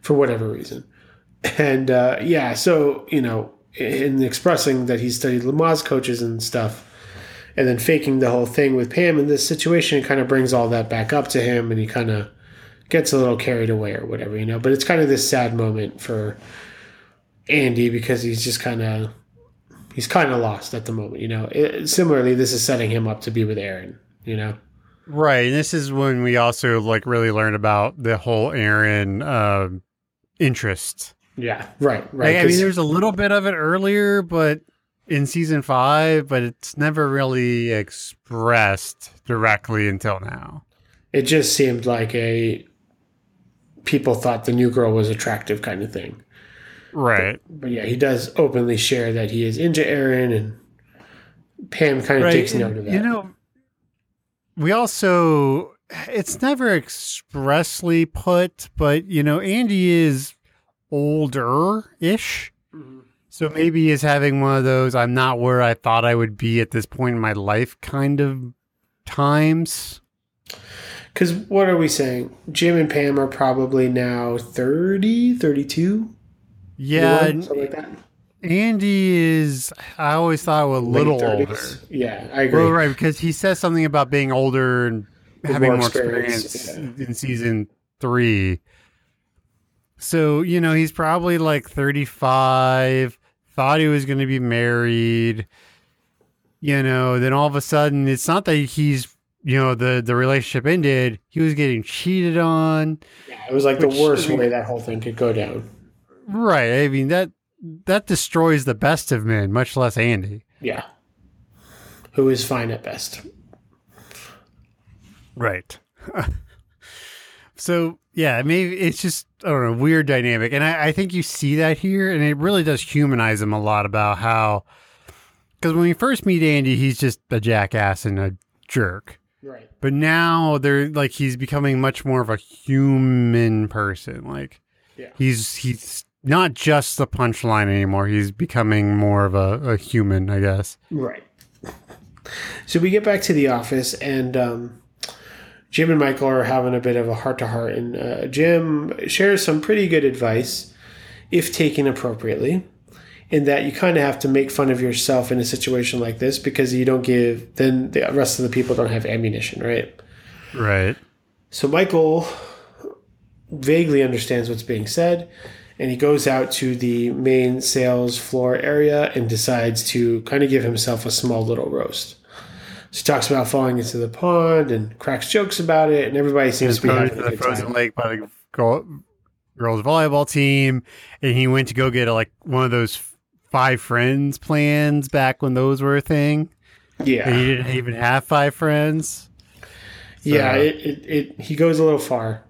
For whatever reason. And uh, yeah, so, you know, in expressing that he studied Lamaze coaches and stuff, and then faking the whole thing with Pam in this situation, it kind of brings all that back up to him and he kind of gets a little carried away or whatever, you know. But it's kind of this sad moment for Andy because he's just kind of. He's kind of lost at the moment, you know. It, similarly, this is setting him up to be with Erin, you know. Right, and this is when we also like really learn about the whole Erin um interest. Yeah, right, right. Like, I mean, there's a little bit of it earlier, but in season five, but it's never really expressed directly until now. it just seemed like a people thought the new girl was attractive kind of thing. Right. But yeah, he does openly share that he is into Erin, and Pam kind of Right. takes note of that. You know, we also, it's never expressly put, but, you know, Andy is older ish. Mm-hmm. So maybe he's having one of those I'm not where I thought I would be at this point in my life kind of times. Because what are we saying? Jim and Pam are probably now 30, 32? Yeah, Something and like that. Andy is, I always thought a little older. Yeah, I agree. Well, right, because he says something about being older and having more more experience, experience, in season three. So, you know, he's probably like 35, thought he was going to be married. You know, then all of a sudden, it's not that he's, you know, the, the relationship ended. He was getting cheated on. Yeah, it was like the worst way that whole thing could go down. Right. I mean, that that destroys the best of men, much less Andy. Yeah. Who is fine at best. Right. [LAUGHS] So yeah, maybe it's just I don't know weird dynamic, and I, I think you see that here, and it really does humanize him a lot about how because when we first meet Andy, he's just a jackass and a jerk, Right. but now they're like he's becoming much more of a human person. Like Yeah. he's he's not just the punchline anymore. He's becoming more of a, a human, I guess. Right. So we get back to the office, and um, Jim and Michael are having a bit of a heart to heart, and uh, Jim shares some pretty good advice, if taken appropriately, in that you kind of have to make fun of yourself in a situation like this because you don't give, then the rest of the people don't have ammunition, right? Right. So Michael vaguely understands what's being said, and he goes out to the main sales floor area and decides to kind of give himself a small little roast. So he talks about falling into the pond and cracks jokes about it, and everybody seems to be having a the frozen time. lake by the girl, girls volleyball team, and he went to go get a, like one of those five friends plans back when those were a thing. And Yeah, he didn't even have five friends. yeah. It, it, it he goes a little far,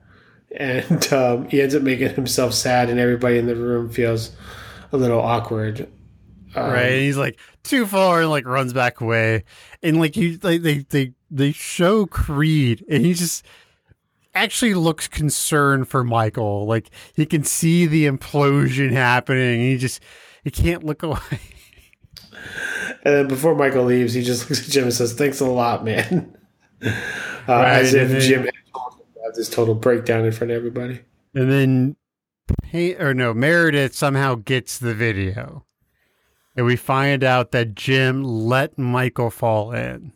and um, he ends up making himself sad, and everybody in the room feels a little awkward. Um, right? And he's like too far and like runs back away. And like you like they they they show Creed and he just actually looks concerned for Michael. Like he can see the implosion happening. He just he can't look [LAUGHS] away. And then before Michael leaves, he just looks at Jim and says, "Thanks a lot, man." [LAUGHS] Uh, Right, as if Jim had told him about this total breakdown in front of everybody. And then hey or no, Meredith somehow gets the video. And we find out that Jim let Michael fall in.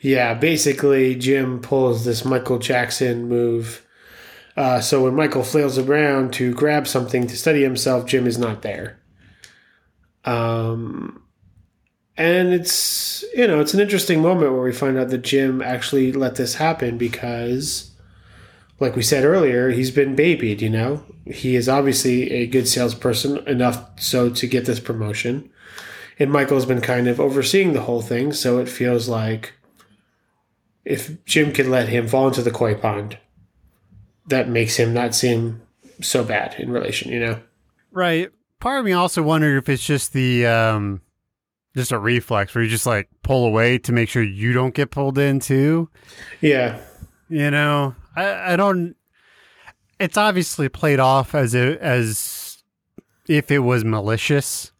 Yeah, basically, Jim pulls this Michael Jackson move. Uh, so when Michael flails around to grab something to steady himself, Jim is not there. Um, and it's you know it's an interesting moment where we find out that Jim actually let this happen because, like we said earlier, he's been babied. You know, he is obviously a good salesperson enough so to get this promotion, and Michael's been kind of overseeing the whole thing. So it feels like if Jim could let him fall into the koi pond, that makes him not seem so bad in relation, you know? Right. Part of me also wondered if it's just the um just a reflex where you just like pull away to make sure you don't get pulled in too. Yeah. You know, I, I don't it's obviously played off as a, as if it was malicious.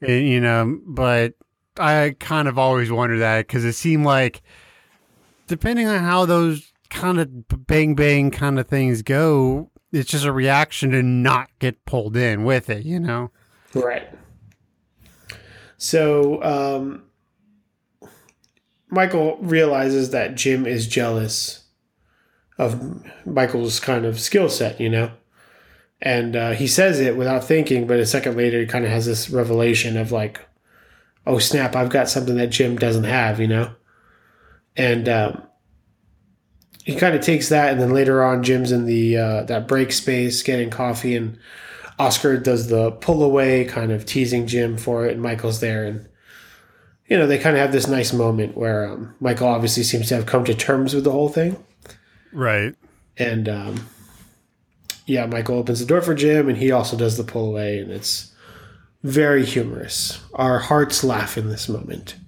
Right. You know, but I kind of always wondered that because it seemed like depending on how those kind of bang bang kind of things go, it's just a reaction to not get pulled in with it, you know? Right. So, um, Michael realizes that Jim is jealous of Michael's kind of skill set, you know? And uh, he says it without thinking, but a second later, he kind of has this revelation of like, oh snap, I've got something that Jim doesn't have, you know? And um, he kind of takes that, and then later on, Jim's in the uh, that break space getting coffee, and Oscar does the pull away, kind of teasing Jim for it, and Michael's there, and you know they kind of have this nice moment where um, Michael obviously seems to have come to terms with the whole thing, Right. and um, yeah, Michael opens the door for Jim, and he also does the pull away, and it's very humorous. Our hearts laugh in this moment. [LAUGHS]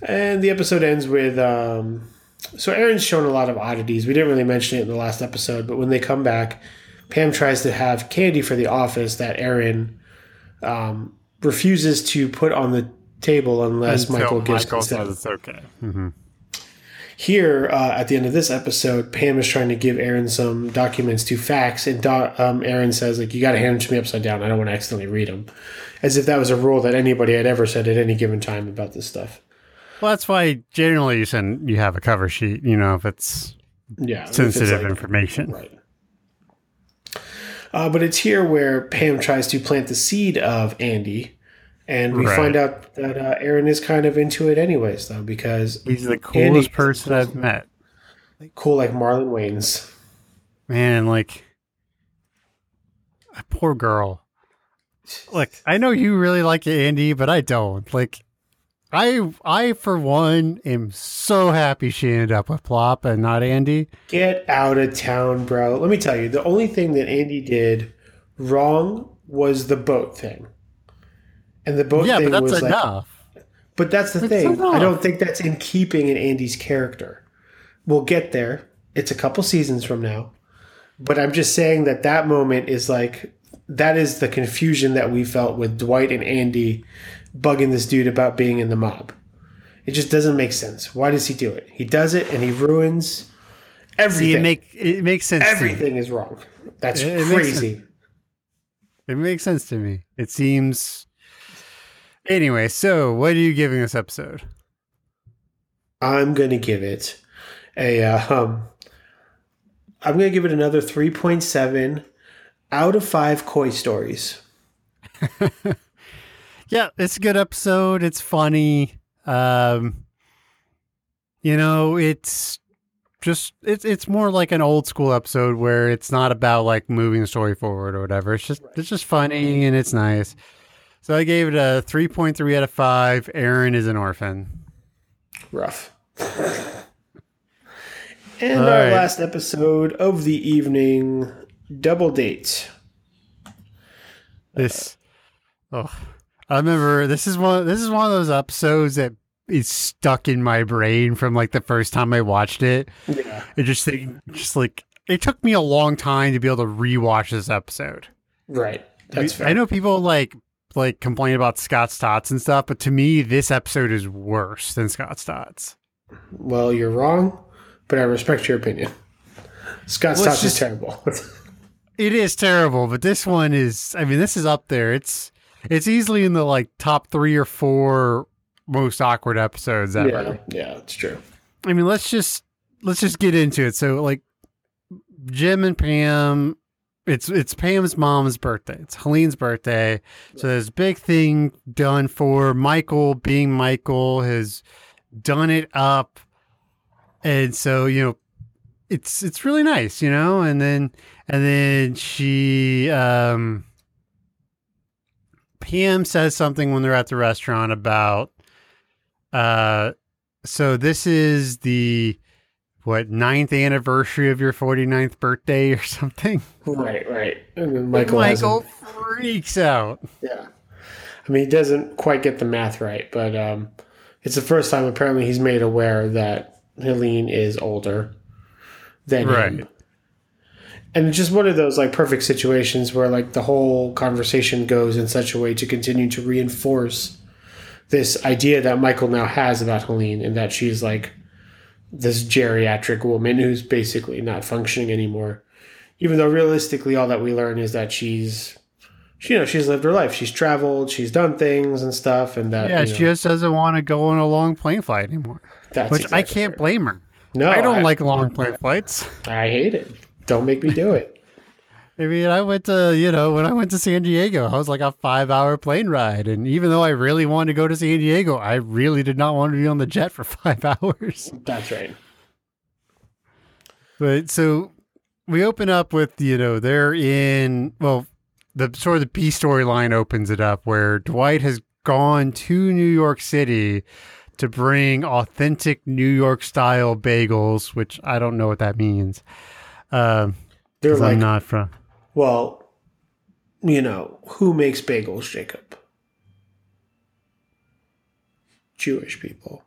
And the episode ends with um, so Erin's shown a lot of oddities. We didn't really mention it in the last episode, but when they come back, Pam tries to have candy for the office that Erin um, refuses to put on the table unless Until Michael gives it. Michael consent. says it's okay. Mm-hmm. Here, uh, at the end of this episode, Pam is trying to give Erin some documents to fax, and Do- um, Erin says, "Like you got to hand them to me upside down. I don't want to accidentally read them," as if that was a rule that anybody had ever said at any given time about this stuff. Well, that's why generally you send you have a cover sheet. You know, if it's Yeah, if it's sensitive like- information. Right. Uh, but it's here where Pam tries to plant the seed of Andy, and we Right. find out that uh, Erin is kind of into it anyways, though, because He's the Andy- coolest person I've met. cool like Marlon Wayans. Man, like a poor girl. Look, I know you really like Andy, but I don't. Like I I for one am so happy she ended up with Plop and not Andy. Get out of town, bro. Let me tell you, the only thing that Andy did wrong was the boat thing. And the boat Yeah, thing but that's was like enough. But that's the That's thing. enough. I don't think that's in keeping in Andy's character. We'll get there. It's a couple seasons from now. But I'm just saying that that moment is like that is the confusion that we felt with Dwight and Andy bugging this dude about being in the mob. It just doesn't make sense. Why does he do it? He does it and he ruins everything. See, it make it makes sense. To me. everything is wrong. That's It- it makes crazy. It makes sense to me. It seems. Anyway, so what are you giving this episode? I'm going to give it a uh, um I'm going to give it another 3.7 out of 5 koi stories. [LAUGHS] Yeah, it's a good episode. It's funny. Um, you know, it's just it's it's more like an old school episode where it's not about like moving the story forward or whatever. It's just it's just funny and it's nice. So I gave it a three point three out of five. Erin is an orphan. Rough. [LAUGHS] and All our right. last episode of the evening, double date. This, oh, I remember this is one. This is one of those episodes that is stuck in my brain from like the first time I watched it. Yeah. It just think- just like it took me a long time to be able to rewatch this episode. Right. That's fair. I know people like like complain about Scott's Tots and stuff, but to me, this episode is worse than Scott's Tots. Well, you're wrong, but I respect your opinion. Scott Well, Stotts is terrible. [LAUGHS] It is terrible, but this one is. I mean, this is up there. It's it's easily in the like top three or four most awkward episodes ever. yeah, yeah, it's true. I mean, let's just let's just get into it. So, like, Jim and Pam, it's it's Pam's mom's birthday. It's Helene's birthday. So there's a big thing done for Michael. Being Michael has done it up, and so you know, it's it's really nice, you know. And then and then she um. Pam says something when they're at the restaurant about uh so this is the what ninth anniversary of your 49th birthday or [LAUGHS] something Right, right. And then Michael, michael freaks out Yeah. I mean, he doesn't quite get the math right, but um, it's the first time apparently he's made aware that Helene is older than Right. him. And it's just one of those like perfect situations where like the whole conversation goes in such a way to continue to reinforce this idea that Michael now has about Helene and that she's like this geriatric woman who's basically not functioning anymore. Even though realistically all that we learn is that she's she, you know, she's lived her life. She's traveled, she's done things and stuff, and that. yeah you she just doesn't want to go on a long plane flight anymore that's which i can't right. blame her No, i don't like long plane flights I hate it. Don't make me do it. [LAUGHS] I mean, I went to, you know, when I went to San Diego, I was like a five hour plane ride. And even though I really wanted to go to San Diego, I really did not want to be on the jet for [LAUGHS] five hours. That's right. But so we open up with, you know, they're in, well, the sort of the B storyline opens it up where Dwight has gone to New York City to bring authentic New York style bagels, which I don't know what that means. Um, They're like, I'm not from. well, you know, who makes bagels, Jacob? Jewish people.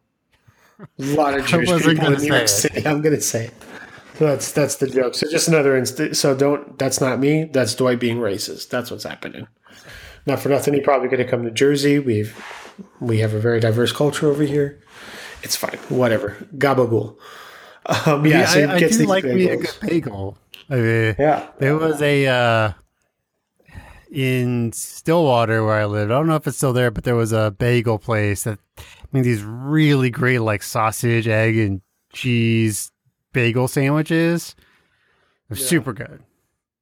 A lot of [LAUGHS] Jewish people in gonna New York City. [LAUGHS] I'm going to say it. That's that's the joke. So just another instance. So don't. That's not me. That's Dwight being racist. That's what's happening. Not for nothing. He probably could have come to Jersey. We've we have a very diverse culture over here. It's fine. Whatever. Gabagool. Um, yeah. Yeah, so I, I do like me a good bagel. I mean, Yeah. There was a uh, in Stillwater where I lived. I don't know if it's still there, but there was a bagel place that made these really great like sausage, egg, and cheese bagel sandwiches. They're super good.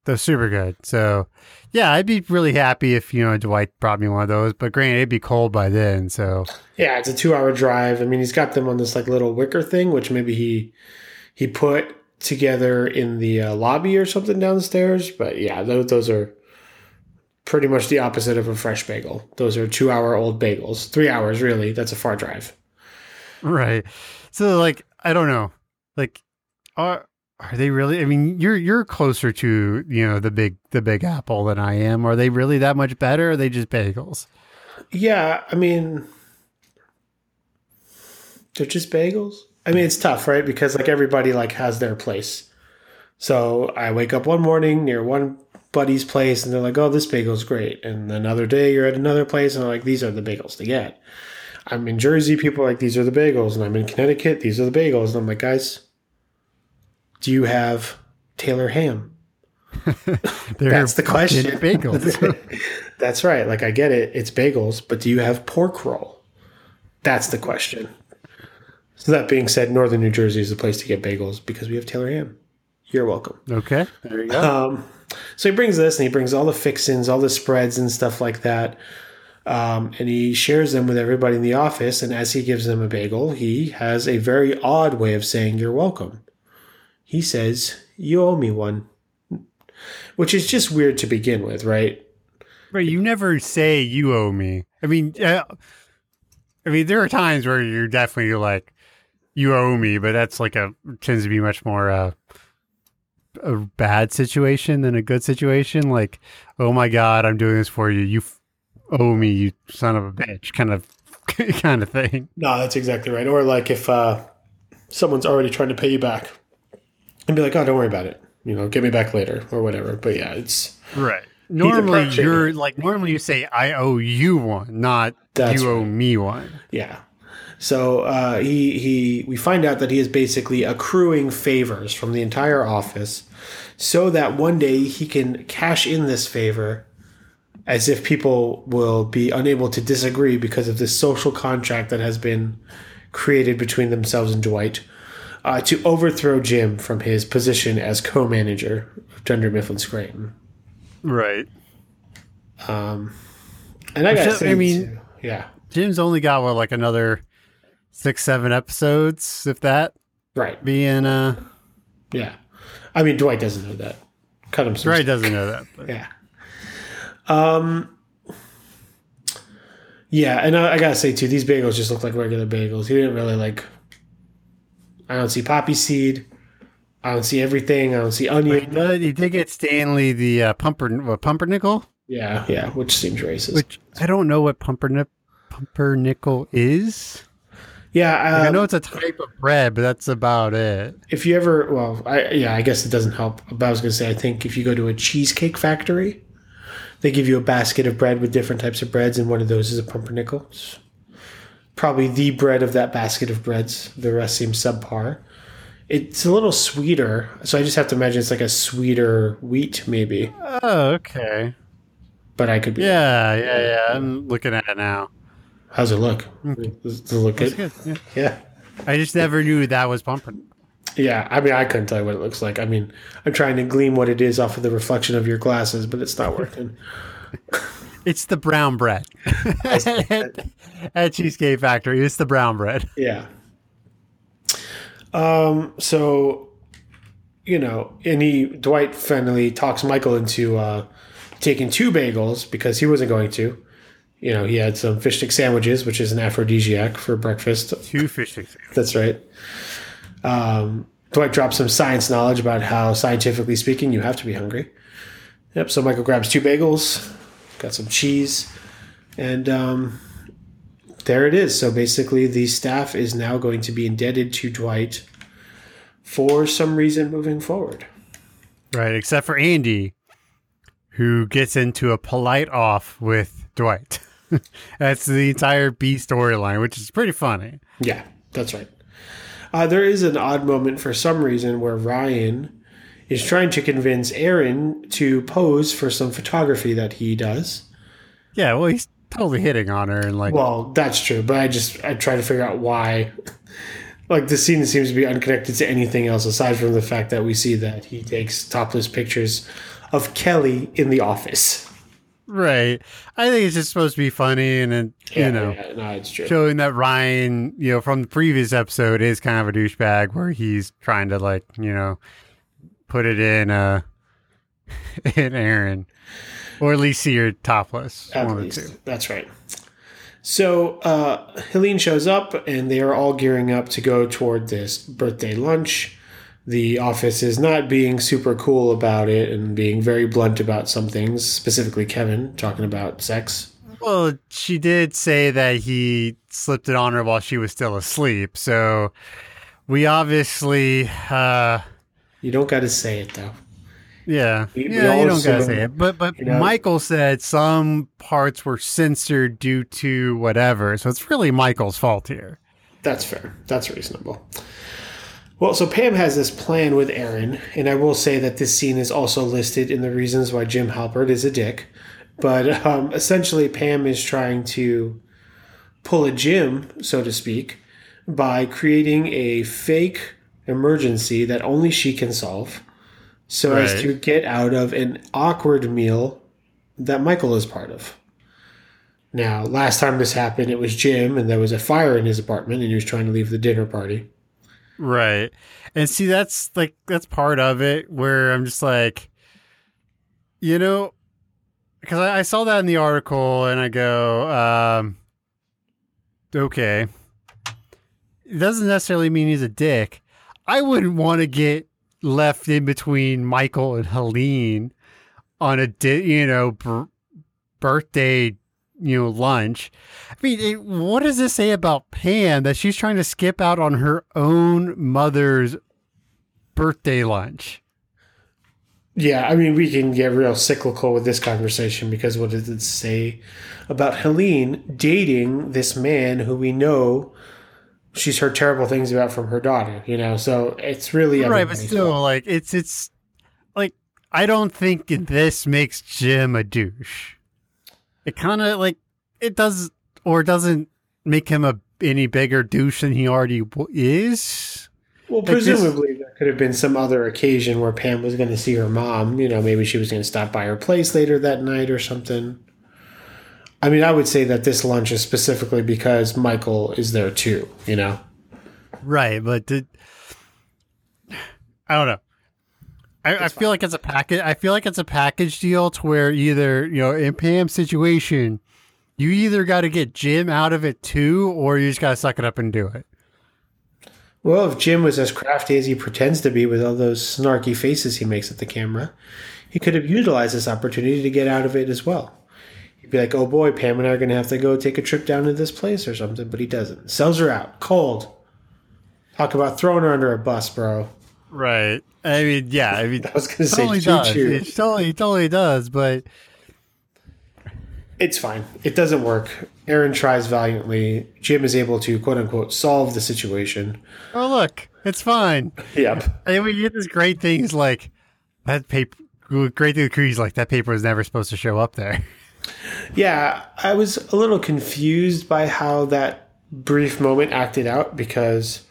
They're super good. So yeah, I'd be really happy if you know Dwight brought me one of those. But granted, it'd be cold by then. So Yeah, it's a two-hour drive. I mean, he's got them on this like little wicker thing, which maybe he he put together in the uh, lobby or something downstairs. But yeah, those, those are pretty much the opposite of a fresh bagel. Those are two hour old bagels. Three hours, really. That's a far drive. Right. So like I don't know. Like are are they really I mean you're you're closer to, you know, the big the big apple than I am. Are they really that much better are they just bagels? Yeah, I mean, they're just bagels. I mean, it's tough, right? Because like everybody like has their place. So I wake up one morning near one buddy's place, and they're like, "Oh, this bagel's great," and another day you're at another place, and they're like, "These are the bagels to get." I'm in Jersey, people are like, "These are the bagels," and I'm in Connecticut, "These are the bagels," and I'm like, "Guys, do you have Taylor ham?" [LAUGHS] That's the question. Bagels. [LAUGHS] That's right. Like I get it, it's bagels, but do you have pork roll? That's the question. So that being said, Northern New Jersey is the place to get bagels because we have Taylor ham. You're welcome. okay. There you go. Um, so he brings this and he brings all the fixins, all the spreads and stuff like that. Um, and he shares them with everybody in the office. And as he gives them a bagel, he has a very odd way of saying you're welcome. He says, You owe me one. Which is just weird to begin with, right? Right, you never say you owe me. I mean, uh, I mean, there are times where you're definitely like, you owe me, but that's like a tends to be much more uh, a bad situation than a good situation. Like, oh my god, I'm doing this for you. You f- owe me, you son of a bitch, kind of, [LAUGHS] kind of thing. No, that's exactly right. Or like if uh, someone's already trying to pay you back and be like, oh, don't worry about it. You know, get me back later or whatever. But yeah, it's Right. Normally, you're like normally you say I owe you one, not That's you owe me one. yeah. So uh, he he we find out that he is basically accruing favors from the entire office, so that one day he can cash in this favor, as if people will be unable to disagree because of this social contract that has been created between themselves and Dwight, uh, to overthrow Jim from his position as co-manager of Dunder Mifflin Scranton. Right. Um, And I got So, to I mean- yeah, Jim's only got what like another six, seven episodes, if that. right, Being uh, yeah. I mean, Dwight doesn't know that. Cut him some Dre doesn't know that. But. Yeah. Um. Yeah, and I, I gotta say too, these bagels just look like regular bagels. He didn't really like. I don't see poppy seed. I don't see everything. I don't see onion. did, he did get Stanley the uh, pumper what, pumpernickel, Yeah, yeah, which seems racist. which I don't know what pumpernickel pumpernickel is. yeah, I um, know it's a type of bread, but that's about it. if you ever, well, I yeah, I guess it doesn't help. But I was gonna say, I think if you go to a cheesecake factory, they give you a basket of bread with different types of breads, and one of those is a pumpernickel. Probably the bread of that basket of breads. The rest seems subpar. It's a little sweeter, so I just have to imagine it's like a sweeter wheat, maybe. Oh, okay. But I could be. Yeah, yeah, yeah. I'm looking at it now. How's it look? Hmm. Does it look good? good. Yeah. Yeah. I just never knew that was pumpernickel. Yeah, I mean, I couldn't tell you what it looks like. I mean, I'm trying to glean what it is off of the reflection of your glasses, but it's not working. [LAUGHS] It's the brown bread [LAUGHS] at, at Cheesecake Factory. It's the brown bread. Yeah. Um. So, you know, and he Dwight finally talks Michael into uh, taking two bagels because he wasn't going to. You know, he had some fish stick sandwiches, which is an aphrodisiac for breakfast. Two fish sticks. That's right. Um, Dwight drops some science knowledge about how, scientifically speaking, you have to be hungry. Yep. So Michael grabs two bagels, got some cheese, and um, there it is. So basically, the staff is now going to be indebted to Dwight for some reason moving forward. Right, except for Andy, who gets into a polite off with Dwight. [LAUGHS] That's the entire B storyline, which is pretty funny. Yeah, that's right. Uh, there is an odd moment for some reason where Ryan is trying to convince Erin to pose for some photography that he does. Yeah, well, he's totally hitting on her and like, Well, that's true, but I just I try to figure out why. Like the scene seems to be unconnected to anything else aside from the fact that we see that he takes topless pictures of Kelly in the office. right. I think it's just supposed to be funny and then, Yeah, you know, yeah, no, it's true. showing that Ryan, you know, from the previous episode is kind of a douchebag where he's trying to like, you know, put it in uh [LAUGHS] and Erin, or at least see her topless. At one least. two. That's right. So uh, Helene shows up, and they are all gearing up to go toward this birthday lunch. The office is not being super cool about it and being very blunt about some things, specifically Kevin talking about sex. Well, she did say that he slipped it on her while she was still asleep. So we obviously, uh, You don't got to say it though. yeah, We- we yeah, all you don't gotta say it. But but you know- Michael said some parts were censored due to whatever. So it's really Michael's fault here. That's fair. That's reasonable. Well, so Pam has this plan with Erin, and I will say that this scene is also listed in the reasons why Jim Halpert is a dick. But um, essentially, Pam is trying to pull a Jim, so to speak, by creating a fake emergency that only she can solve, so as to get out of an awkward meal that Michael is part of. Now, last time this happened, it was Jim, and there was a fire in his apartment, and he was trying to leave the dinner party. Right. And see, that's like, that's part of it where I'm just like, you know, because I, I saw that in the article and I go, um, okay. It doesn't necessarily mean he's a dick. I wouldn't want to get left in between Michael and Helene on a, di- you know, birthday, you know, lunch. I mean, it, what does this say about Pam that she's trying to skip out on her own mother's birthday lunch? Yeah, I mean, we can get real cyclical with this conversation because what does it say about Helene dating this man who we know she's heard terrible things about from her daughter, you know? So it's really right, but still, fault. like it's it's like I don't think this makes Jim a douche. It kind of like it does or doesn't make him a any bigger douche than he already is. Well, this- presumably there could have been some other occasion where Pam was going to see her mom. You know, maybe she was going to stop by her place later that night or something. I mean, I would say that this lunch is specifically because Michael is there too. You know, Right, but did, I don't know. I, I feel like it's a package. I feel like it's a package deal to where either you know in Pam's situation, you either got to get Jim out of it too, or you just got to suck it up and do it. Well, if Jim was as crafty as he pretends to be with all those snarky faces he makes at the camera, he could have utilized this opportunity to get out of it as well. Be like, oh boy, Pam and I are going to have to go take a trip down to this place or something, but he doesn't. Sells her out, cold. Talk about throwing her under a bus, bro. Right. I mean, yeah. I mean, [LAUGHS] I was going to say, totally does. It totally, totally does. But It's fine. It doesn't work. Erin tries valiantly. Jim is able to, quote unquote, solve the situation. oh look, it's fine. Yep. And we get this great thing. Is like that paper. Great thing with Creed's like that paper was never supposed to show up there. [LAUGHS] Yeah, I was a little confused by how that brief moment acted out because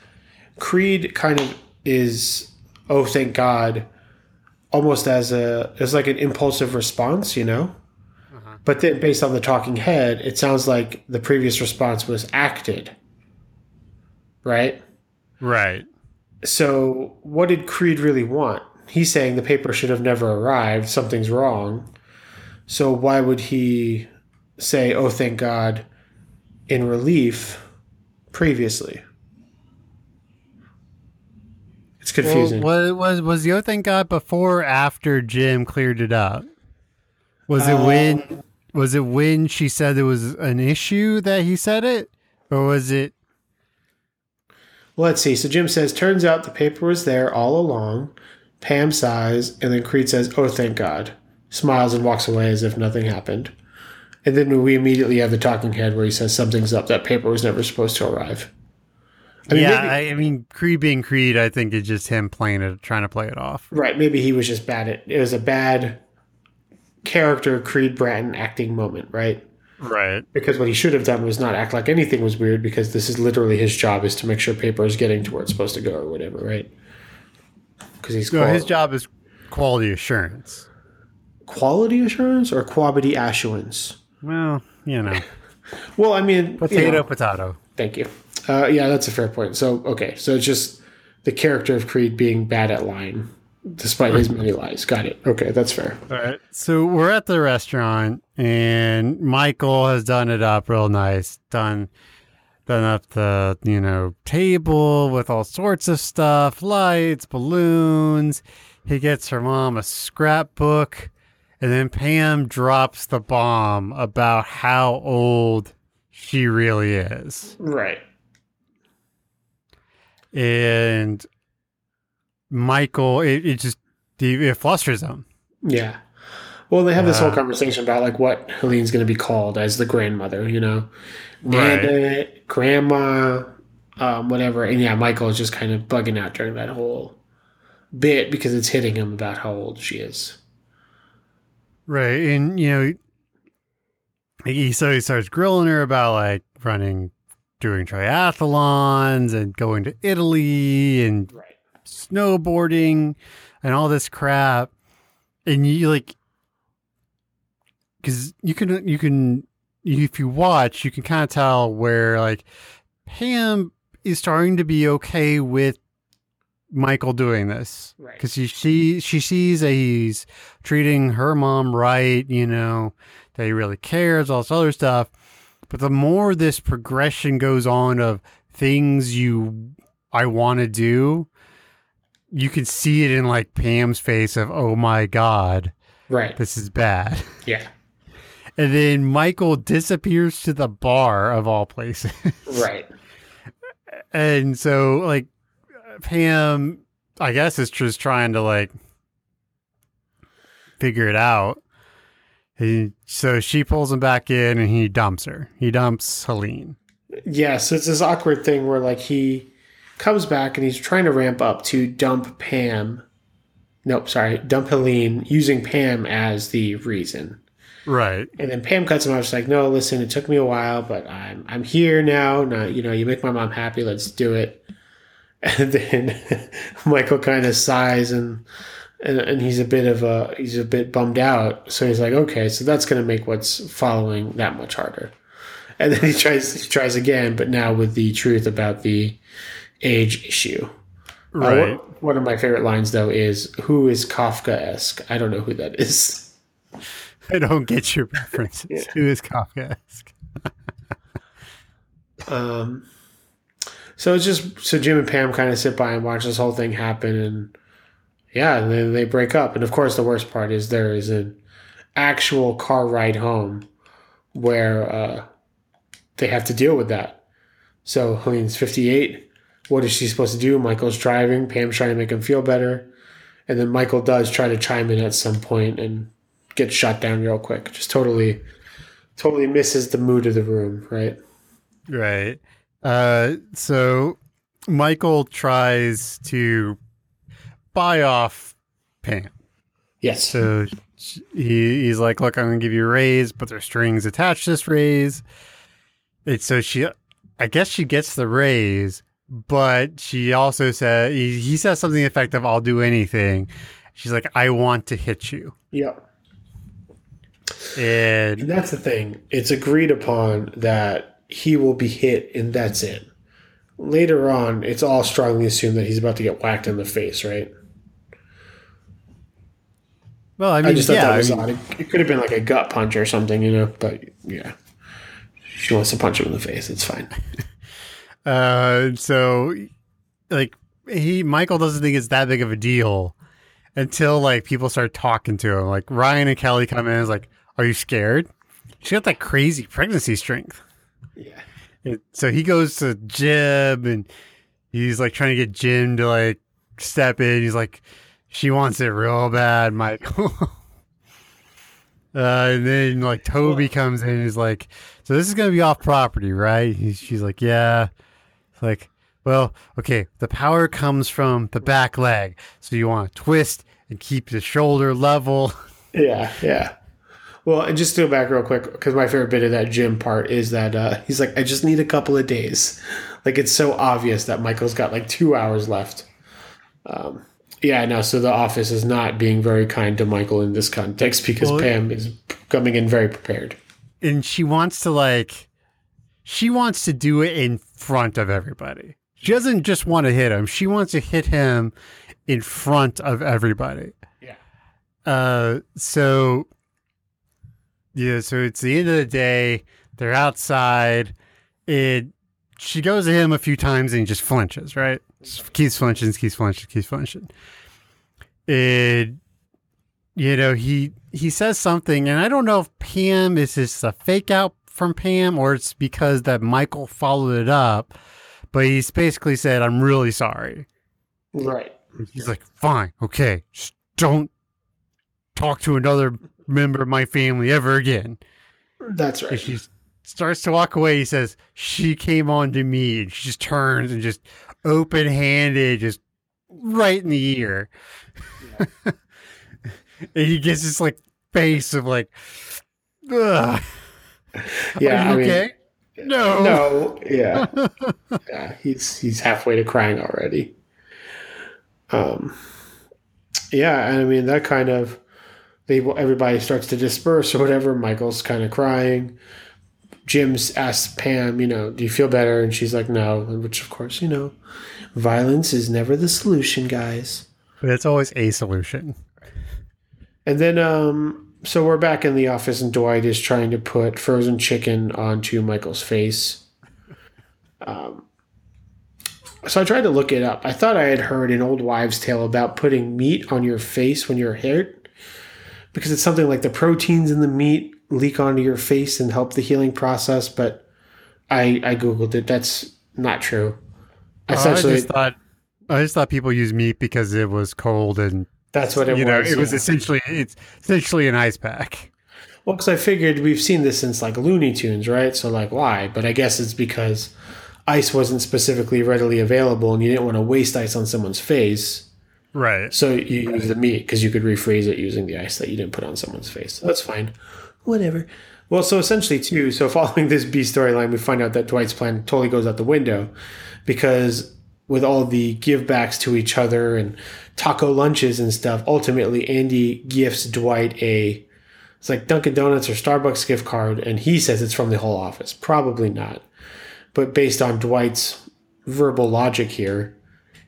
Creed kind of is, oh, thank God, almost as a as like an impulsive response, you know. Uh-huh. But then, based on the talking head, it sounds like the previous response was acted, right? Right. So, what did Creed really want? He's saying the paper should have never arrived. Something's wrong. So, why would he say, oh, thank God, in relief previously? It's confusing. Well, was was the other thing God" before or after Jim cleared it up? Was it when um, was it when she said there was an issue that he said it, or was it? Let's see. So, Jim says, turns out the paper was there all along. Pam sighs, and then Creed says, oh, thank God. Smiles and walks away as if nothing happened. And then we immediately have the talking head where he says something's up. That paper was never supposed to arrive. I mean, yeah, maybe- I, mean, Creed being Creed, I think it's just him playing it, trying to play it off. Right. Maybe he was just bad at it. was a bad character Creed Bratton acting moment, right? Right. Because what he should have done was not act like anything was weird because this is literally his job is to make sure paper is getting to where it's supposed to go or whatever, right? Because he's No, quali- his job is quality assurance. Quality assurance or quality assurance. Well, you know, [LAUGHS] Well, I mean, you potato, know, potato. thank you. Uh, yeah, that's a fair point. So, okay, so it's just the character of Creed being bad at lying despite his many lies. Got it. Okay, that's fair. All right. So we're at the restaurant, and Michael has done it up real nice. Done, done up the you know table with all sorts of stuff, lights, balloons. He gets her mom a scrapbook, and then Pam drops the bomb about how old she really is, Right. and Michael, it, it just it flusters him. Yeah. Well, they have this whole Uh, conversation about like what Helene's going to be called as the grandmother, you know, Right. Nana, grandma, um, whatever. And yeah, Michael is just kind of bugging out during that whole bit because it's hitting him about how old she is. Right. And, you know, he, so he starts grilling her about like running, doing triathlons and going to Italy and Right. snowboarding and all this crap. And you like, because you can, you can, if you watch, you can kind of tell where like Pam is starting to be okay with Michael doing this Right. because she, she she sees that he's treating her mom right, you know, that he really cares, all this other stuff. But the more this progression goes on of things you I want to do, you can see it in like Pam's face of oh my god, Right. this is bad. Yeah. [LAUGHS] And then Michael disappears to the bar of all places. Right. [LAUGHS] and so like Pam, I guess is just trying to like figure it out. He, so she pulls him back in and he dumps her. He dumps Helene. Yeah. So it's this awkward thing where like he comes back and he's trying to ramp up to dump Pam. Nope, sorry, dump Helene using Pam as the reason. Right. And then Pam cuts him off. She's like, "No, listen, it took me a while, but I'm I'm here now. Now, you know, you make my mom happy. Let's do it." [LAUGHS] And then [LAUGHS] Michael kind of sighs and, and and he's a bit of a he's a bit bummed out. So he's like, "Okay, so that's going to make what's following that much harder." And then he tries he tries again, but now with the truth about the age issue. Uh, Right. one- one of my favorite lines though is, "Who is Kafkaesque?" I don't know who that is. [LAUGHS] I don't get your references. Who is Kafkaesque? Um, so it's just so Jim and Pam kind of sit by and watch this whole thing happen, and yeah, and then they break up. And of course, the worst part is there is an actual car ride home where uh, they have to deal with that. So Helene's fifty eight. What is she supposed to do? Michael's driving. Pam's trying to make him feel better, and then Michael does try to chime in at some point and gets shot down real quick. Just totally, totally misses the mood of the room. Right. Right. Uh, so Michael tries to buy off Pam. Yes. So he, he's like, "Look, I'm gonna give you a raise, but there's strings attached to this raise." And so she, I guess she gets the raise, but she also said he, he says something effective, "I'll do anything." She's like, "I want to hit you," Yep. and And that's the thing. It's agreed upon that he will be hit and that's it. Later on, it's all strongly assumed that he's about to get whacked in the face, right? well, I I, just thought yeah, that was I mean, odd. It, it could have been like a gut punch or something, you know, but yeah. She wants to punch him in the face. It's fine. [LAUGHS] Uh, so like he Michael doesn't think it's that big of a deal until like people start talking to him. Like Ryan and Kelly come in and is like, "Are you scared?" She got that crazy pregnancy strength. Yeah. It, so he goes to Jim and he's like trying to get Jim to like step in. He's like, "She wants it real bad, Michael." [LAUGHS] Uh, and then like Toby comes in and is like, so this is gonna be off property, right? He's, she's like, yeah. It's like, well, okay, the power comes from the back leg, so you want to twist and keep the shoulder level. [LAUGHS] Yeah, yeah. Well, and just to go back real quick, because my favorite bit of that Jim part is that uh, he's like, I just need a couple of days. Like, it's so obvious that Michael's got like two hours left. Um, yeah, no, so the office is not being very kind to Michael in this context because Well, Pam is coming in very prepared. and she wants to like she wants to do it in front of everybody. She doesn't just want to hit him. She wants to hit him in front of everybody. Yeah. Uh, so yeah, so it's the end of the day. They're outside. It. She goes to him a few times and he just flinches. Right, just keeps flinching, keeps flinching, keeps flinching. It. You know he he says something, and I don't know if Pam is just a fake out from Pam or it's because that Michael followed it up. But he's basically said, "I'm really sorry." Right. He's like, fine, okay, just don't talk to another member of my family ever again. That's And right. she starts to walk away. He says, she came on to me. And she just turns and just open handed, just right in the ear. [LAUGHS] and he gets this like face of like, Ugh, Yeah. you mean, okay? no. No, yeah, [LAUGHS] yeah. He's he's halfway to crying already. Um, yeah, and I mean that kind of they everybody starts to disperse or whatever. Michael's kind of crying. Jim's asks Pam, you know, do you feel better? And she's like, no. Which, of course, you know, violence is never the solution, guys. But it's always a solution. And then, um, so we're back in the office, and Dwight is trying to put frozen chicken onto Michael's face. Um, so I tried to look it up. I thought I had heard an old wives' tale about putting meat on your face when you're hurt, because it's something like the proteins in the meat leak onto your face and help the healing process. But I I googled it. That's not true. Oh, I Essentially, just thought, I just thought people use meat because it was cold and that's what it you was. know it was essentially it's essentially an ice pack. Well, because I figured we've seen this since like Looney Tunes, right? So like, why? But I guess it's because ice wasn't specifically readily available, and you didn't want to waste ice on someone's face, Right. so you use the meat because you could rephrase it using the ice that you didn't put on someone's face. That's fine. Whatever. Well, so essentially, too. So [LAUGHS] following this B storyline, we find out that Dwight's plan totally goes out the window because with all the give backs to each other and taco lunches and stuff, ultimately Andy gifts Dwight a it's like Dunkin' Donuts or Starbucks gift card, and he says it's from the whole office. Probably not. But based on Dwight's verbal logic here,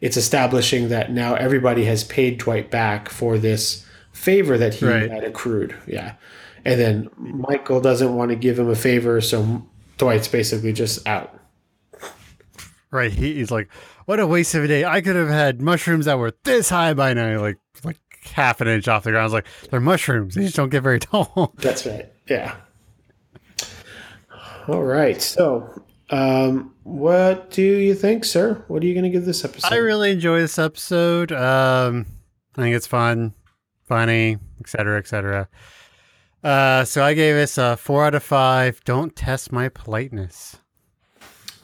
it's establishing that now everybody has paid Dwight back for this favor that he Right. had accrued. Yeah. And then Michael doesn't want to give him a favor, so Dwight's basically just out. Right. He, he's like, what a waste of a day. I could have had mushrooms that were this high by now, like like half an inch off the ground. I was like, they're mushrooms. They just don't get very tall. [LAUGHS] That's right. Yeah. All right. So, um, what do you think, sir? What are you going to give this episode? I really enjoy this episode. Um, I think it's fun, funny, etc., etc. Uh, so I gave this a four out of five. Don't test my politeness.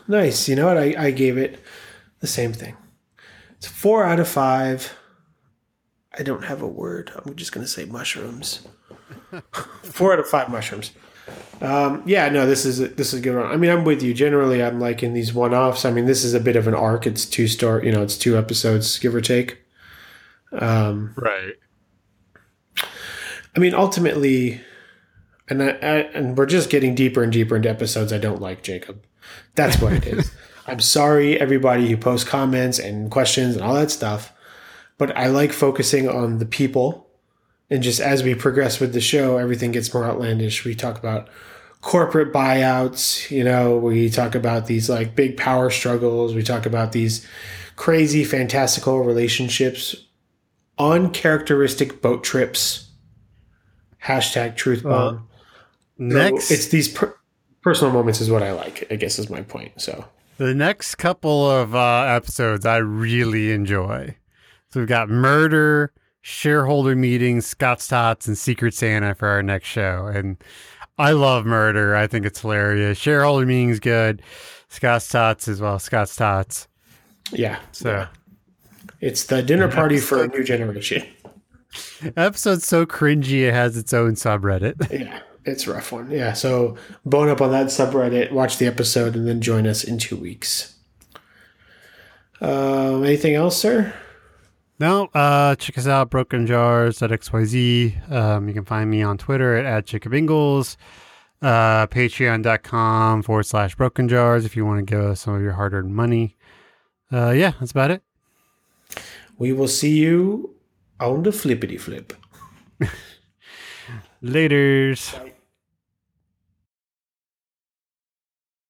Nice. You know what? I, I gave it the same thing. It's four out of five. I don't have a word. I'm just going to say mushrooms. [LAUGHS] four out of five mushrooms. Um, yeah, no, this is a, this is a good one. I mean, I'm with you. Generally, I'm liking these one-offs. I mean, this is a bit of an arc. It's two star. You know, it's two episodes, give or take. Um, Right. I mean, ultimately, and I, I, and we're just getting deeper and deeper into episodes I don't like, Jacob. That's what it is. [LAUGHS] I'm sorry, everybody who posts comments and questions and all that stuff, but I like focusing on the people. And just as we progress with the show, everything gets more outlandish. We talk about corporate buyouts, you know, we talk about these like big power struggles, we talk about these crazy, fantastical relationships, uncharacteristic boat trips. Hashtag truth bomb. Next, it's these per- personal moments is what I like. I guess is my point. So the next couple of uh, episodes I really enjoy. So we've got murder, shareholder meetings, Scott's Tots, and Secret Santa for our next show. And I love murder. I think it's hilarious. Shareholder meetings good. Scott's Tots as well. Scott's Tots. yeah, So it's the dinner party for a new generation. [LAUGHS] episode's so cringy it has its own subreddit. [LAUGHS] Yeah, it's a rough one. Yeah, so bone up on that subreddit, watch the episode, and then join us in two weeks. Um, anything else, sir? No, uh, check us out, Broken Jars at XYZ. Um, you can find me on Twitter at, at Jacob uh, patreon.com forward slash broken jars if you want to give us some of your hard earned money. Uh, yeah, that's about it. We will see you on the flippity flip. [LAUGHS] Laters.